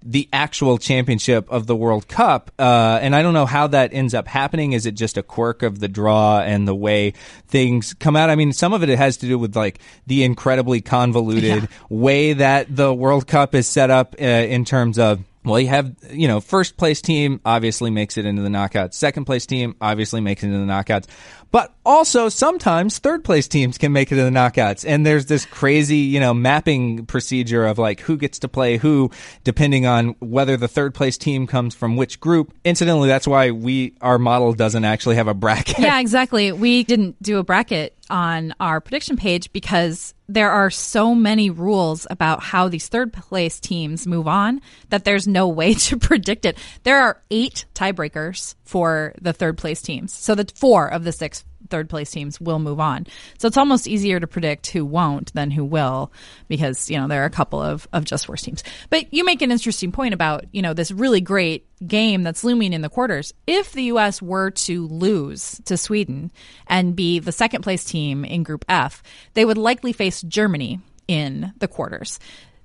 the actual championship of the World Cup. Uh, and I don't know how that ends up happening. Is it just a quirk of the draw and the way things come out? I mean, some of it has to do with like the incredibly convoluted way that the World Cup is set up uh, in terms of well, you have, you know, first place team obviously makes it into the knockouts. Second place team obviously makes it into the knockouts. But also sometimes third place teams can make it to the knockouts. And there's this crazy, you know, mapping procedure of like who gets to play who depending on whether the third place team comes from which group. Incidentally, that's why we, our model doesn't actually have a bracket. yeah, exactly. We didn't do a bracket on our prediction page because there are so many rules about how these third place teams move on that there's no way to predict it. There are eight tiebreakers for the third place teams. So the four of the six third place teams will move on. So it's almost easier to predict who won't than who will because, you know, there are a couple of, of just worse teams. But you make an interesting point about, you know, this really great game that's looming in the quarters. If the U.S. were to lose to Sweden and be the second place team in Group F, they would likely face Germany in the quarters.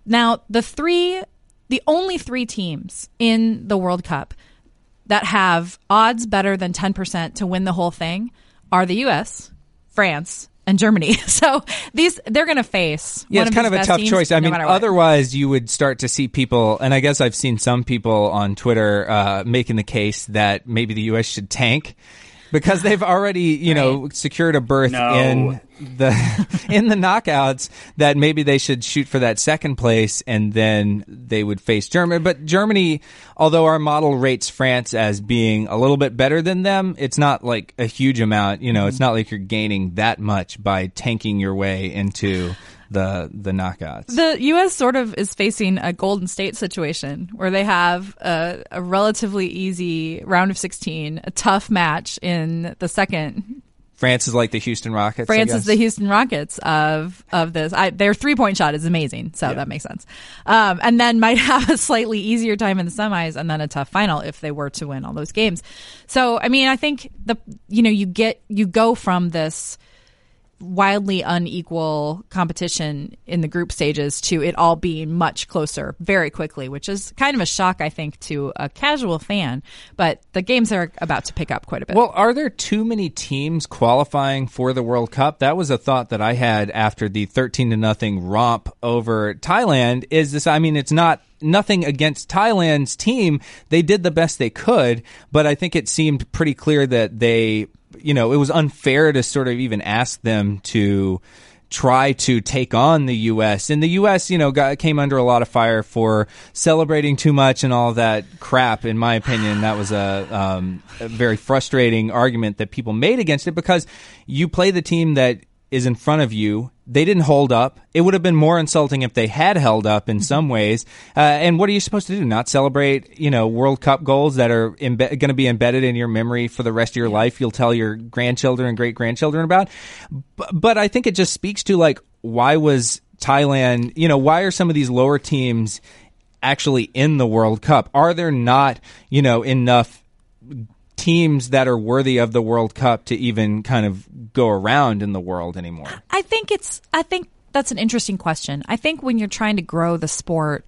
Now, the three, the only three teams in the World Cup that have odds better than 10% to win the whole thing are the US, France, and Germany. So these they're going to face. Yeah, it's of kind of these a tough choice. I no mean, otherwise you would start to see people, and I guess I've seen some people on Twitter uh, making the case that maybe the U.S. should tank because they've already, you know, secured a berth No. in the in the knockouts. That maybe they should shoot for that second place, and then they would face Germany. But Germany, although our model rates France as being a little bit better than them, it's not like a huge amount. You know, it's mm-hmm. not like you're gaining that much by tanking your way into the the knockouts. The U.S. sort of is facing a Golden State situation where they have a, a relatively easy round of 16, a tough match in the second. France is like the Houston Rockets. France is the Houston Rockets of of this. I, their three point shot is amazing, so that makes sense. Um, and then might have a slightly easier time in the semis, and then a tough final if they were to win all those games. So, I mean, I think the you know you get you go from this wildly unequal competition in the group stages to it all being much closer very quickly, which is kind of a shock, I think, to a casual fan. But the games are about to pick up quite a bit. Well, are there too many teams qualifying for the World Cup? That was a thought that I had after the 13 to nothing romp over Thailand. Is this I mean it's not nothing against Thailand's team. They did the best they could, but I think it seemed pretty clear that they, you know, it was unfair to sort of even ask them to try to take on the U.S. And the U.S., you know, got, came under a lot of fire for celebrating too much and all that crap. In my opinion, that was a, um, a very frustrating argument that people made against it because you play the team that is in front of you. They didn't hold up. It would have been more insulting if they had held up in some ways. Uh, and what are you supposed to do? Not celebrate, you know, World Cup goals that are imbe- going to be embedded in your memory for the rest of your life. You'll tell your grandchildren and great grandchildren about. B- but I think it just speaks to like why was Thailand? You know, why are some of these lower teams actually in the World Cup? Are there not, you know, enough teams that are worthy of the World Cup to even kind of go around in the world anymore? I think it's. I think that's an interesting question. I think when you're trying to grow the sport,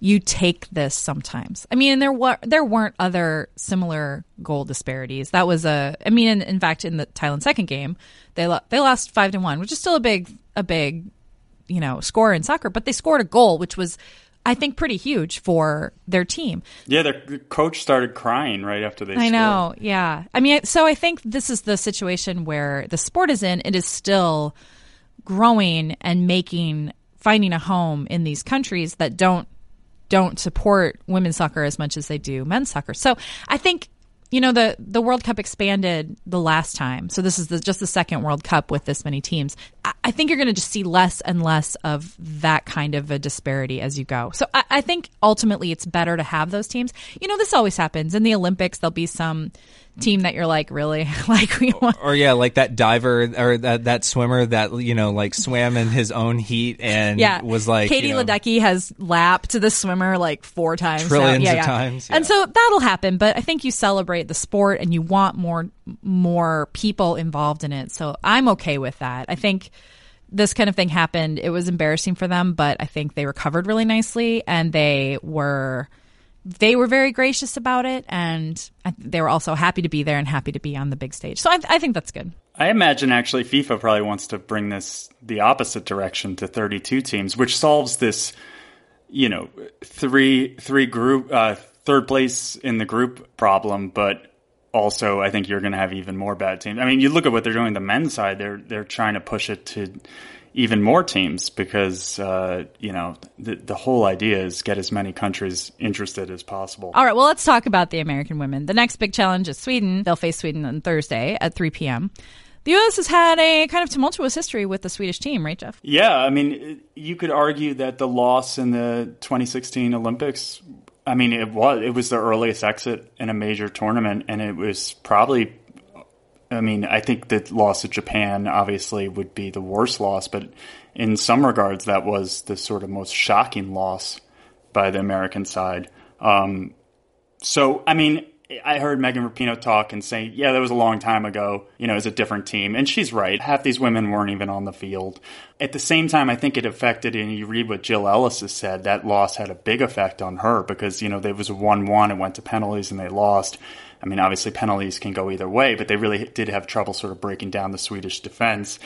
you take this sometimes. I mean, there were there weren't other similar goal disparities. That was a. I mean, in, in fact, in the Thailand second game, they lo- they lost five to one, which is still a big a big, you know, score in soccer. But they scored a goal, which was. I think pretty huge for their team. Yeah, their coach started crying right after they I scored. know. Yeah. I mean, so I think this is the situation where the sport is in. It is still growing and making finding a home in these countries that don't don't support women's soccer as much as they do men's soccer. So I think you know the the World Cup expanded the last time, so this is the, just the second World Cup with this many teams. I, think you're going to just see less and less of that kind of a disparity as you go. So I, I think ultimately it's better to have those teams. You know, this always happens in the Olympics. There'll be some team that you're like, really, like we want. Or yeah, like that diver or that that swimmer that you know like swam in his own heat and yeah, was like Katie you know, Ledecky has lapped the swimmer like four times, now. Trillions Yeah, of yeah. times, and so that'll happen. But I think you celebrate the sport and you want more more people involved in it. So I'm okay with that. I think this kind of thing happened. It was embarrassing for them, but I think they recovered really nicely and they were they were very gracious about it and they were also happy to be there and happy to be on the big stage. So I, I think that's good. I imagine actually FIFA probably wants to bring this the opposite direction to 32 teams, which solves this, you know, three three group uh, third place in the group problem, but also I think you're going to have even more bad teams. I mean, you look at what they're doing on the men's side; they're they're trying to push it to even more teams because uh, you know the the whole idea is get as many countries interested as possible. All right, well, let's talk about the American women. The next big challenge is Sweden. They'll face Sweden on Thursday at 3 p.m. The U.S. has had a kind of tumultuous history with the Swedish team, right, Geoff? Yeah, I mean, you could argue that the loss in the 2016 Olympics, I mean, it was it was the earliest exit in a major tournament, and it was probably I mean, I think the loss to Japan obviously would be the worst loss, but in some regards, that was the sort of most shocking loss by the American side. Um, so, I mean, I heard Megan Rapinoe talk and say, yeah, that was a long time ago. You know, it was a different team. And she's right. Half these women weren't even on the field. At the same time, I think it affected, and you read what Jill Ellis has said, that loss had a big effect on her because, you know, there was a 1 1, it went to penalties and they lost. I mean, obviously, penalties can go either way, but they really did have trouble sort of breaking down the Swedish defense.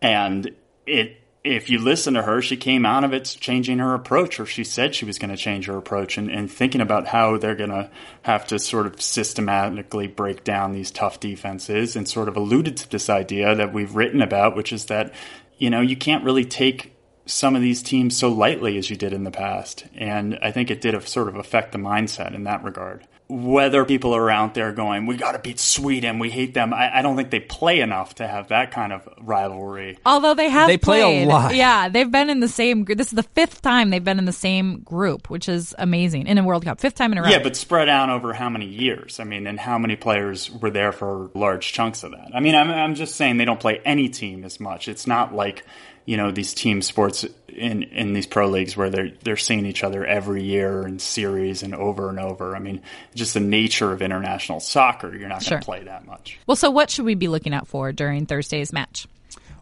And it if you listen to her, she came out of it changing her approach, or she said she was going to change her approach, and, and thinking about how they're going to have to sort of systematically break down these tough defenses, and sort of alluded to this idea that we've written about, which is that, you know, you can't really take some of these teams so lightly as you did in the past. And I think it did sort of affect the mindset in that regard whether people are out there going, we got to beat Sweden, we hate them. I, I, don't think they play enough to have that kind of rivalry. Although they have, they play a lot. Yeah, they've been in the same. group. This is the fifth time they've been in the same group, which is amazing in a World Cup. Fifth time in a row. Yeah, but spread out over how many years? I mean, and how many players were there for large chunks of that? I mean, I'm, I'm just saying they don't play any team as much. It's not like you know these team sports in in these pro leagues where they're they're seeing each other every year in series and over and over. I mean, just the nature of international soccer, you're not Sure. going to play that much. Well, so what should we be looking out for during Thursday's match?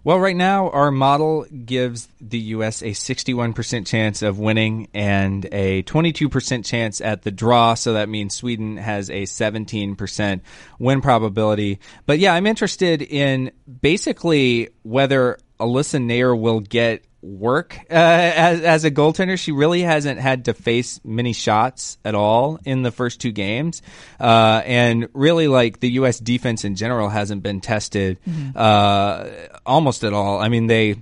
Well, right now, our model gives the U.S. a 61% chance of winning and a 22% chance at the draw. So that means Sweden has a 17% win probability. But yeah, I'm interested in basically whether Alyssa Naeher will get work uh, as, as a goaltender. She really hasn't had to face many shots at all in the first two games. Uh, and really, like the U.S. defense in general hasn't been tested uh, almost at all. I mean, they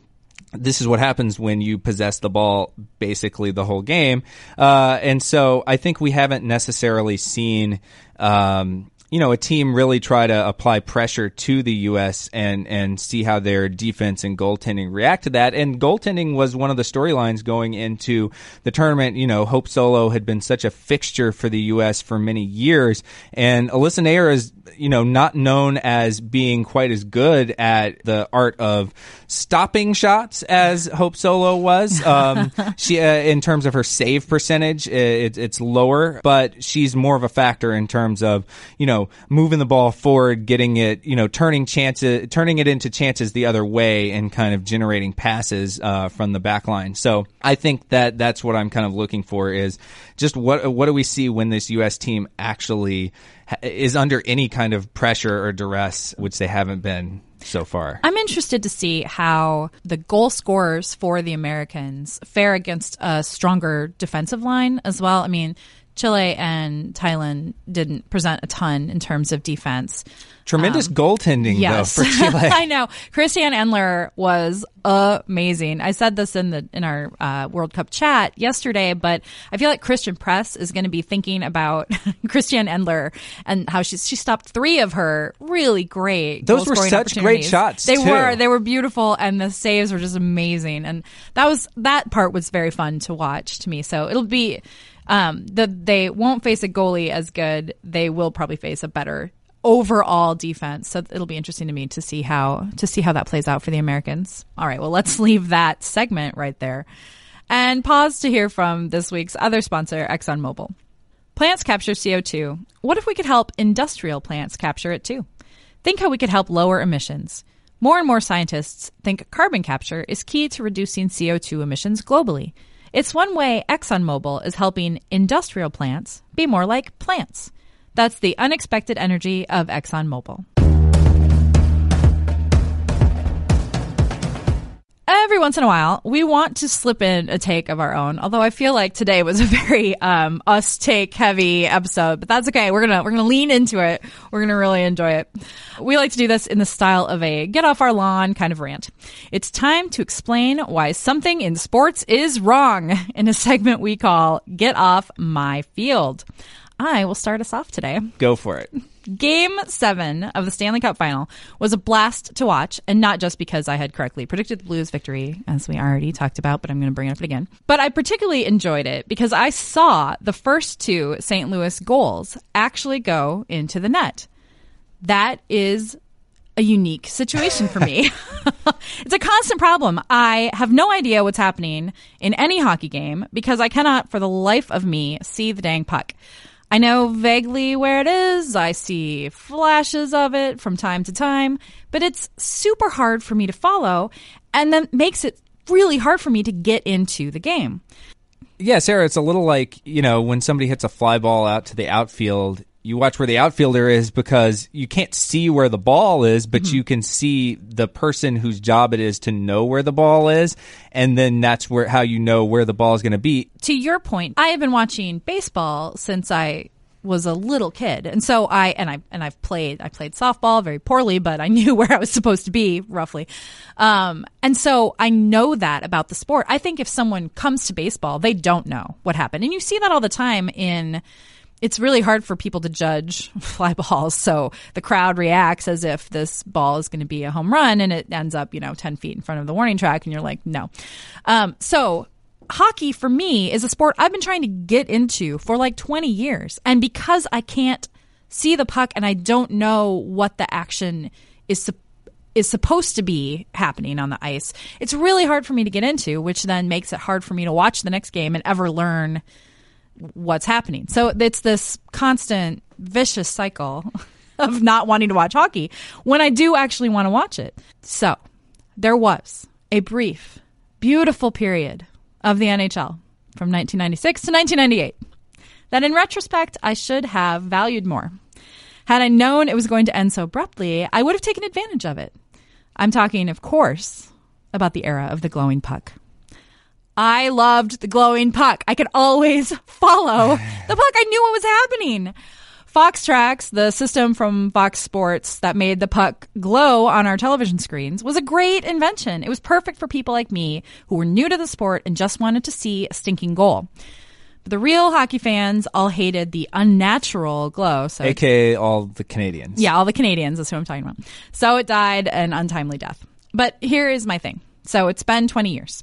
this is what happens when you possess the ball basically the whole game. Uh, and so I think we haven't necessarily seen, um, you know, a team really try to apply pressure to the U.S. and and see how their defense and goaltending react to that. And goaltending was one of the storylines going into the tournament. You know, Hope Solo had been such a fixture for the U.S. for many years, and Alyssa Naeher is you know not known as being quite as good at the art of stopping shots as Hope Solo was. Um, she, uh, in terms of her save percentage, it, it's lower, but she's more of a factor in terms of you know moving the ball forward, getting it, you know, turning chances, turning it into chances the other way, and kind of generating passes uh, from the back line. So I think that that's what I'm kind of looking for is just what what do we see when this U.S. team actually is under any kind of pressure or duress, which they haven't been so far. I'm interested to see how the goal scorers for the Americans fare against a stronger defensive line as well. I mean, Chile and Thailand didn't present a ton in terms of defense. Tremendous goaltending Yes, though for Chile. I know. Christiane Endler was amazing. I said this in the in our uh, World Cup chat yesterday, but I feel like Christen Press is going to be thinking about Christiane Endler and how she she stopped three of her really great. Those were such great shots, They too. were. They were beautiful, and the saves were just amazing. And that was that part was very fun to watch to me. So it'll be. Um, the, they won't face a goalie as good. They will probably face a better overall defense. So it'll be interesting to me to see how to see how that plays out for the Americans. All right, well, let's leave that segment right there and pause to hear from this week's other sponsor, ExxonMobil. Plants capture CO2. What if we could help industrial plants capture it too? Think how we could help lower emissions. More and more scientists think carbon capture is key to reducing CO2 emissions globally. It's one way ExxonMobil is helping industrial plants be more like plants. That's the unexpected energy of ExxonMobil. Every once in a while, we want to slip in a take of our own. Although I feel like today was a very um, us take heavy episode, but that's okay. We're gonna we're gonna lean into it. We're gonna really enjoy it. We like to do this in the style of a get off our lawn kind of rant. It's time to explain why something in sports is wrong in a segment we call "Get Off My Field." I will start us off today. Go for it. Game seven of the Stanley Cup final was a blast to watch, and not just because I had correctly predicted the Blues' victory, as we already talked about, but I'm going to bring it up again. But I particularly enjoyed it because I saw the first two St. Louis goals actually go into the net. That is a unique situation for me. it's a constant problem. I have no idea what's happening in any hockey game because I cannot, for the life of me, see the dang puck. I know vaguely where it is. I see flashes of it from time to time, but it's super hard for me to follow and then makes it really hard for me to get into the game. Yeah, Sara, it's a little like, you know, when somebody hits a fly ball out to the outfield, you watch where the outfielder is because you can't see where the ball is, but Mm-hmm. you can see the person whose job it is to know where the ball is, and then that's where how you know where the ball is going to be. to your point, I have been watching baseball since I was a little kid. And so I and I and I've played I played softball very poorly, but I knew where I was supposed to be roughly. Um and so I know that about the sport. I think if someone comes to baseball, they don't know what happened. And you see that all the time in it's really hard for people to judge fly balls. So the crowd reacts as if this ball is going to be a home run and it ends up, you know, 10 feet in front of the warning track. And you're like, no. Um, so hockey for me is a sport I've been trying to get into for like 20 years. And because I can't see the puck and I don't know what the action is sup- is supposed to be happening on the ice. It's really hard for me to get into, which then makes it hard for me to watch the next game and ever learn what's happening. So it's this constant vicious cycle of not wanting to watch hockey when I do actually want to watch it. So there was a brief, beautiful period of the NHL from 1996 to 1998 that in retrospect I should have valued more. Had I known it was going to end so abruptly, I would have taken advantage of it. I'm talking, of course, about the era of the glowing puck. I loved the glowing puck. I could always follow the puck. I knew what was happening. FoxTrax, the system from Fox Sports that made the puck glow on our television screens, was a great invention. It was perfect for people like me who were new to the sport and just wanted to see a stinking goal. But the real hockey fans all hated the unnatural glow. So AKA all the Canadians. yeah, all the Canadians. That's who I'm talking about. So it died an untimely death. But here is my thing. So it's been 20 years.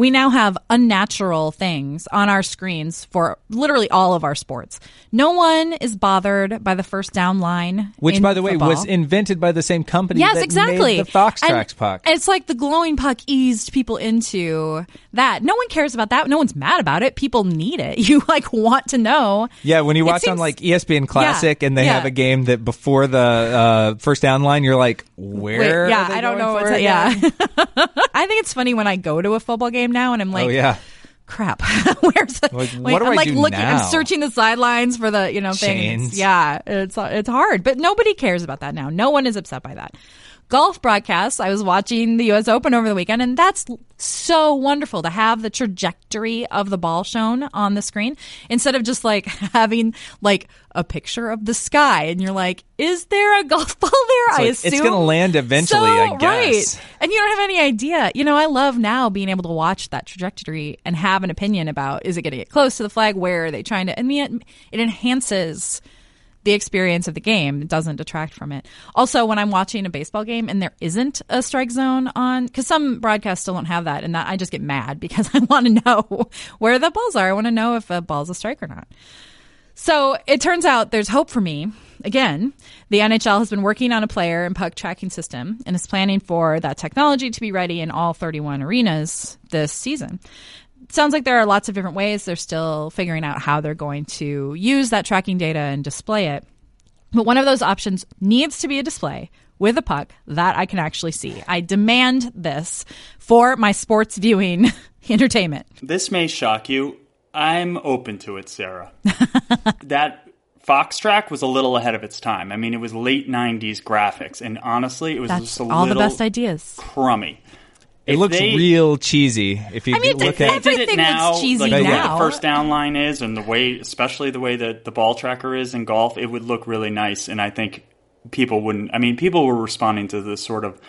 We now have unnatural things on our screens for literally all of our sports. No one is bothered by the first down line. Which, by the way, was invented by the same company Yes, that exactly. made the FoxTrax puck. It's like the glowing puck eased people into that. No one cares about that. No one's mad about it. People need it. You like want to know. Yeah, when you watch on like ESPN Classic Yeah, and they yeah. have a game that before the uh, first down line, you're like, where? Wait, yeah, I don't know. for What's it yeah. I think it's funny when I go to a football game now and I'm oh, like, oh yeah. crap. Where's the? Like, wait, what do I'm I like do looking. now? I'm searching the sidelines for the you know things. Chains. Yeah, it's it's hard, but nobody cares about that now. No one is upset by that. Golf broadcasts. I was watching the U.S. Open over the weekend, and that's so wonderful to have the trajectory of the ball shown on the screen instead of just like having like a picture of the sky, and you're like, is there a golf ball there? It's I assume it's gonna land eventually, So, I guess. Right. And you don't have any idea. You know, I love now being able to watch that trajectory and have an opinion about is it going to get close to the flag? Where are they trying to? And it enhances the experience of the game. Doesn't detract from it. Also, when I'm watching a baseball game and there isn't a strike zone on, because some broadcasts still don't have that, and that I just get mad because I want to know where the balls are. I want to know if a ball's a strike or not. So it turns out there's hope for me. Again, the NHL has been working on a player and puck tracking system and is planning for that technology to be ready in all 31 arenas this season. Sounds like there are lots of different ways. They're still figuring out how they're going to use that tracking data and display it. But one of those options needs to be a display with a puck that I can actually see. I demand this for my sports viewing entertainment. This may shock you. I'm open to it, Sara. that Fox track was a little ahead of its time. I mean, it was late '90s graphics, and honestly, it was That's just a all the best ideas. crummy. It If looks they- real cheesy if you I mean, look they- at They did it Everything now, looks cheesy like the way now. the first down line is, and the way, especially the way that the ball tracker is in golf, it would look really nice. And I think people wouldn't. I mean, people were responding to the sort of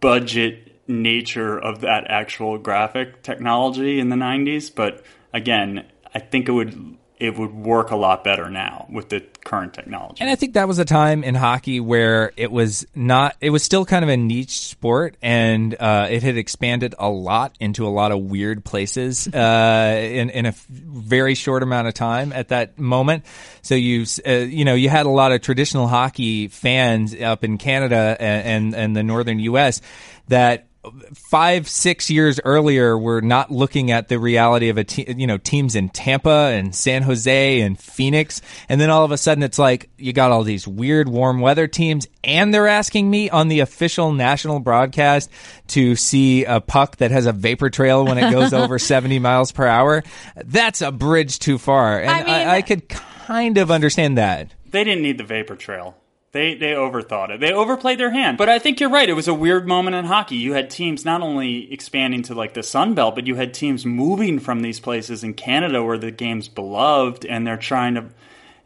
budget nature of that actual graphic technology in the '90s. But again, I think it would it would work a lot better now with the current technology. And I think that was a time in hockey where it was not, it was still kind of a niche sport and uh, it had expanded a lot into a lot of weird places uh, in, in a very short amount of time at that moment. So you, uh, you know, you had a lot of traditional hockey fans up in Canada and, and, and the northern U.S. that five six years earlier were not looking at the reality of a te- you know teams in Tampa and San Jose and Phoenix. And then all of a sudden it's like you got all these weird warm weather teams and they're asking me on the official national broadcast to see a puck that has a vapor trail when it goes over 70 miles per hour. That's a bridge too far. And I, mean- I, I could kind of understand that. They didn't need the vapor trail. They they overthought it. They overplayed their hand. But I think you're right. It was a weird moment in hockey. You had teams not only expanding to like the Sun Belt, but you had teams moving from these places in Canada where the game's beloved, and they're trying to,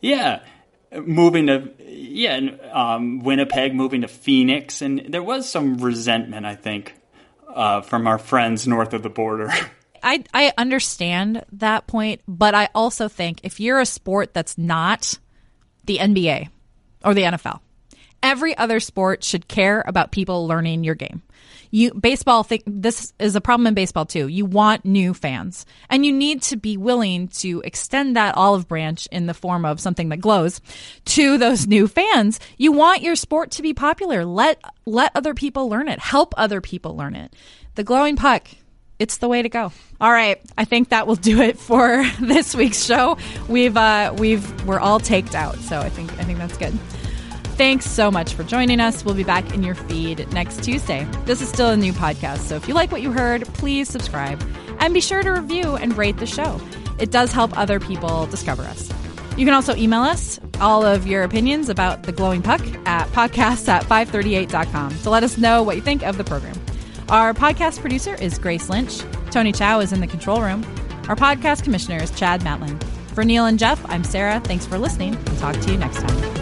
yeah, moving to yeah, um, Winnipeg, moving to Phoenix, and there was some resentment, I think, uh, from our friends north of the border. I I understand that point, but I also think if you're a sport that's not the NBA or the NFL, every other sport should care about people learning your game. You baseball think this is a problem in baseball too. You want new fans and you need to be willing to extend that olive branch in the form of something that glows to those new fans. You want your sport to be popular. Let let other people learn it. Help other people learn it. The glowing puck it's the way to go. All right, I think that will do it for this week's show. We've uh, we've we're all taked out, so I think I think that's good. Thanks so much for joining us. We'll be back in your feed next Tuesday. This is still a new podcast, so if you like what you heard, please subscribe and be sure to review and rate the show. It does help other people discover us. You can also email us all of your opinions about the glowing puck at podcasts at 538.com to let us know what you think of the program. Our podcast producer is Grace Lynch. Tony Chow is in the control room. Our podcast commissioner is Chad Matlin. For Neil and Geoff, I'm Sara. Thanks for listening and talk to you next time.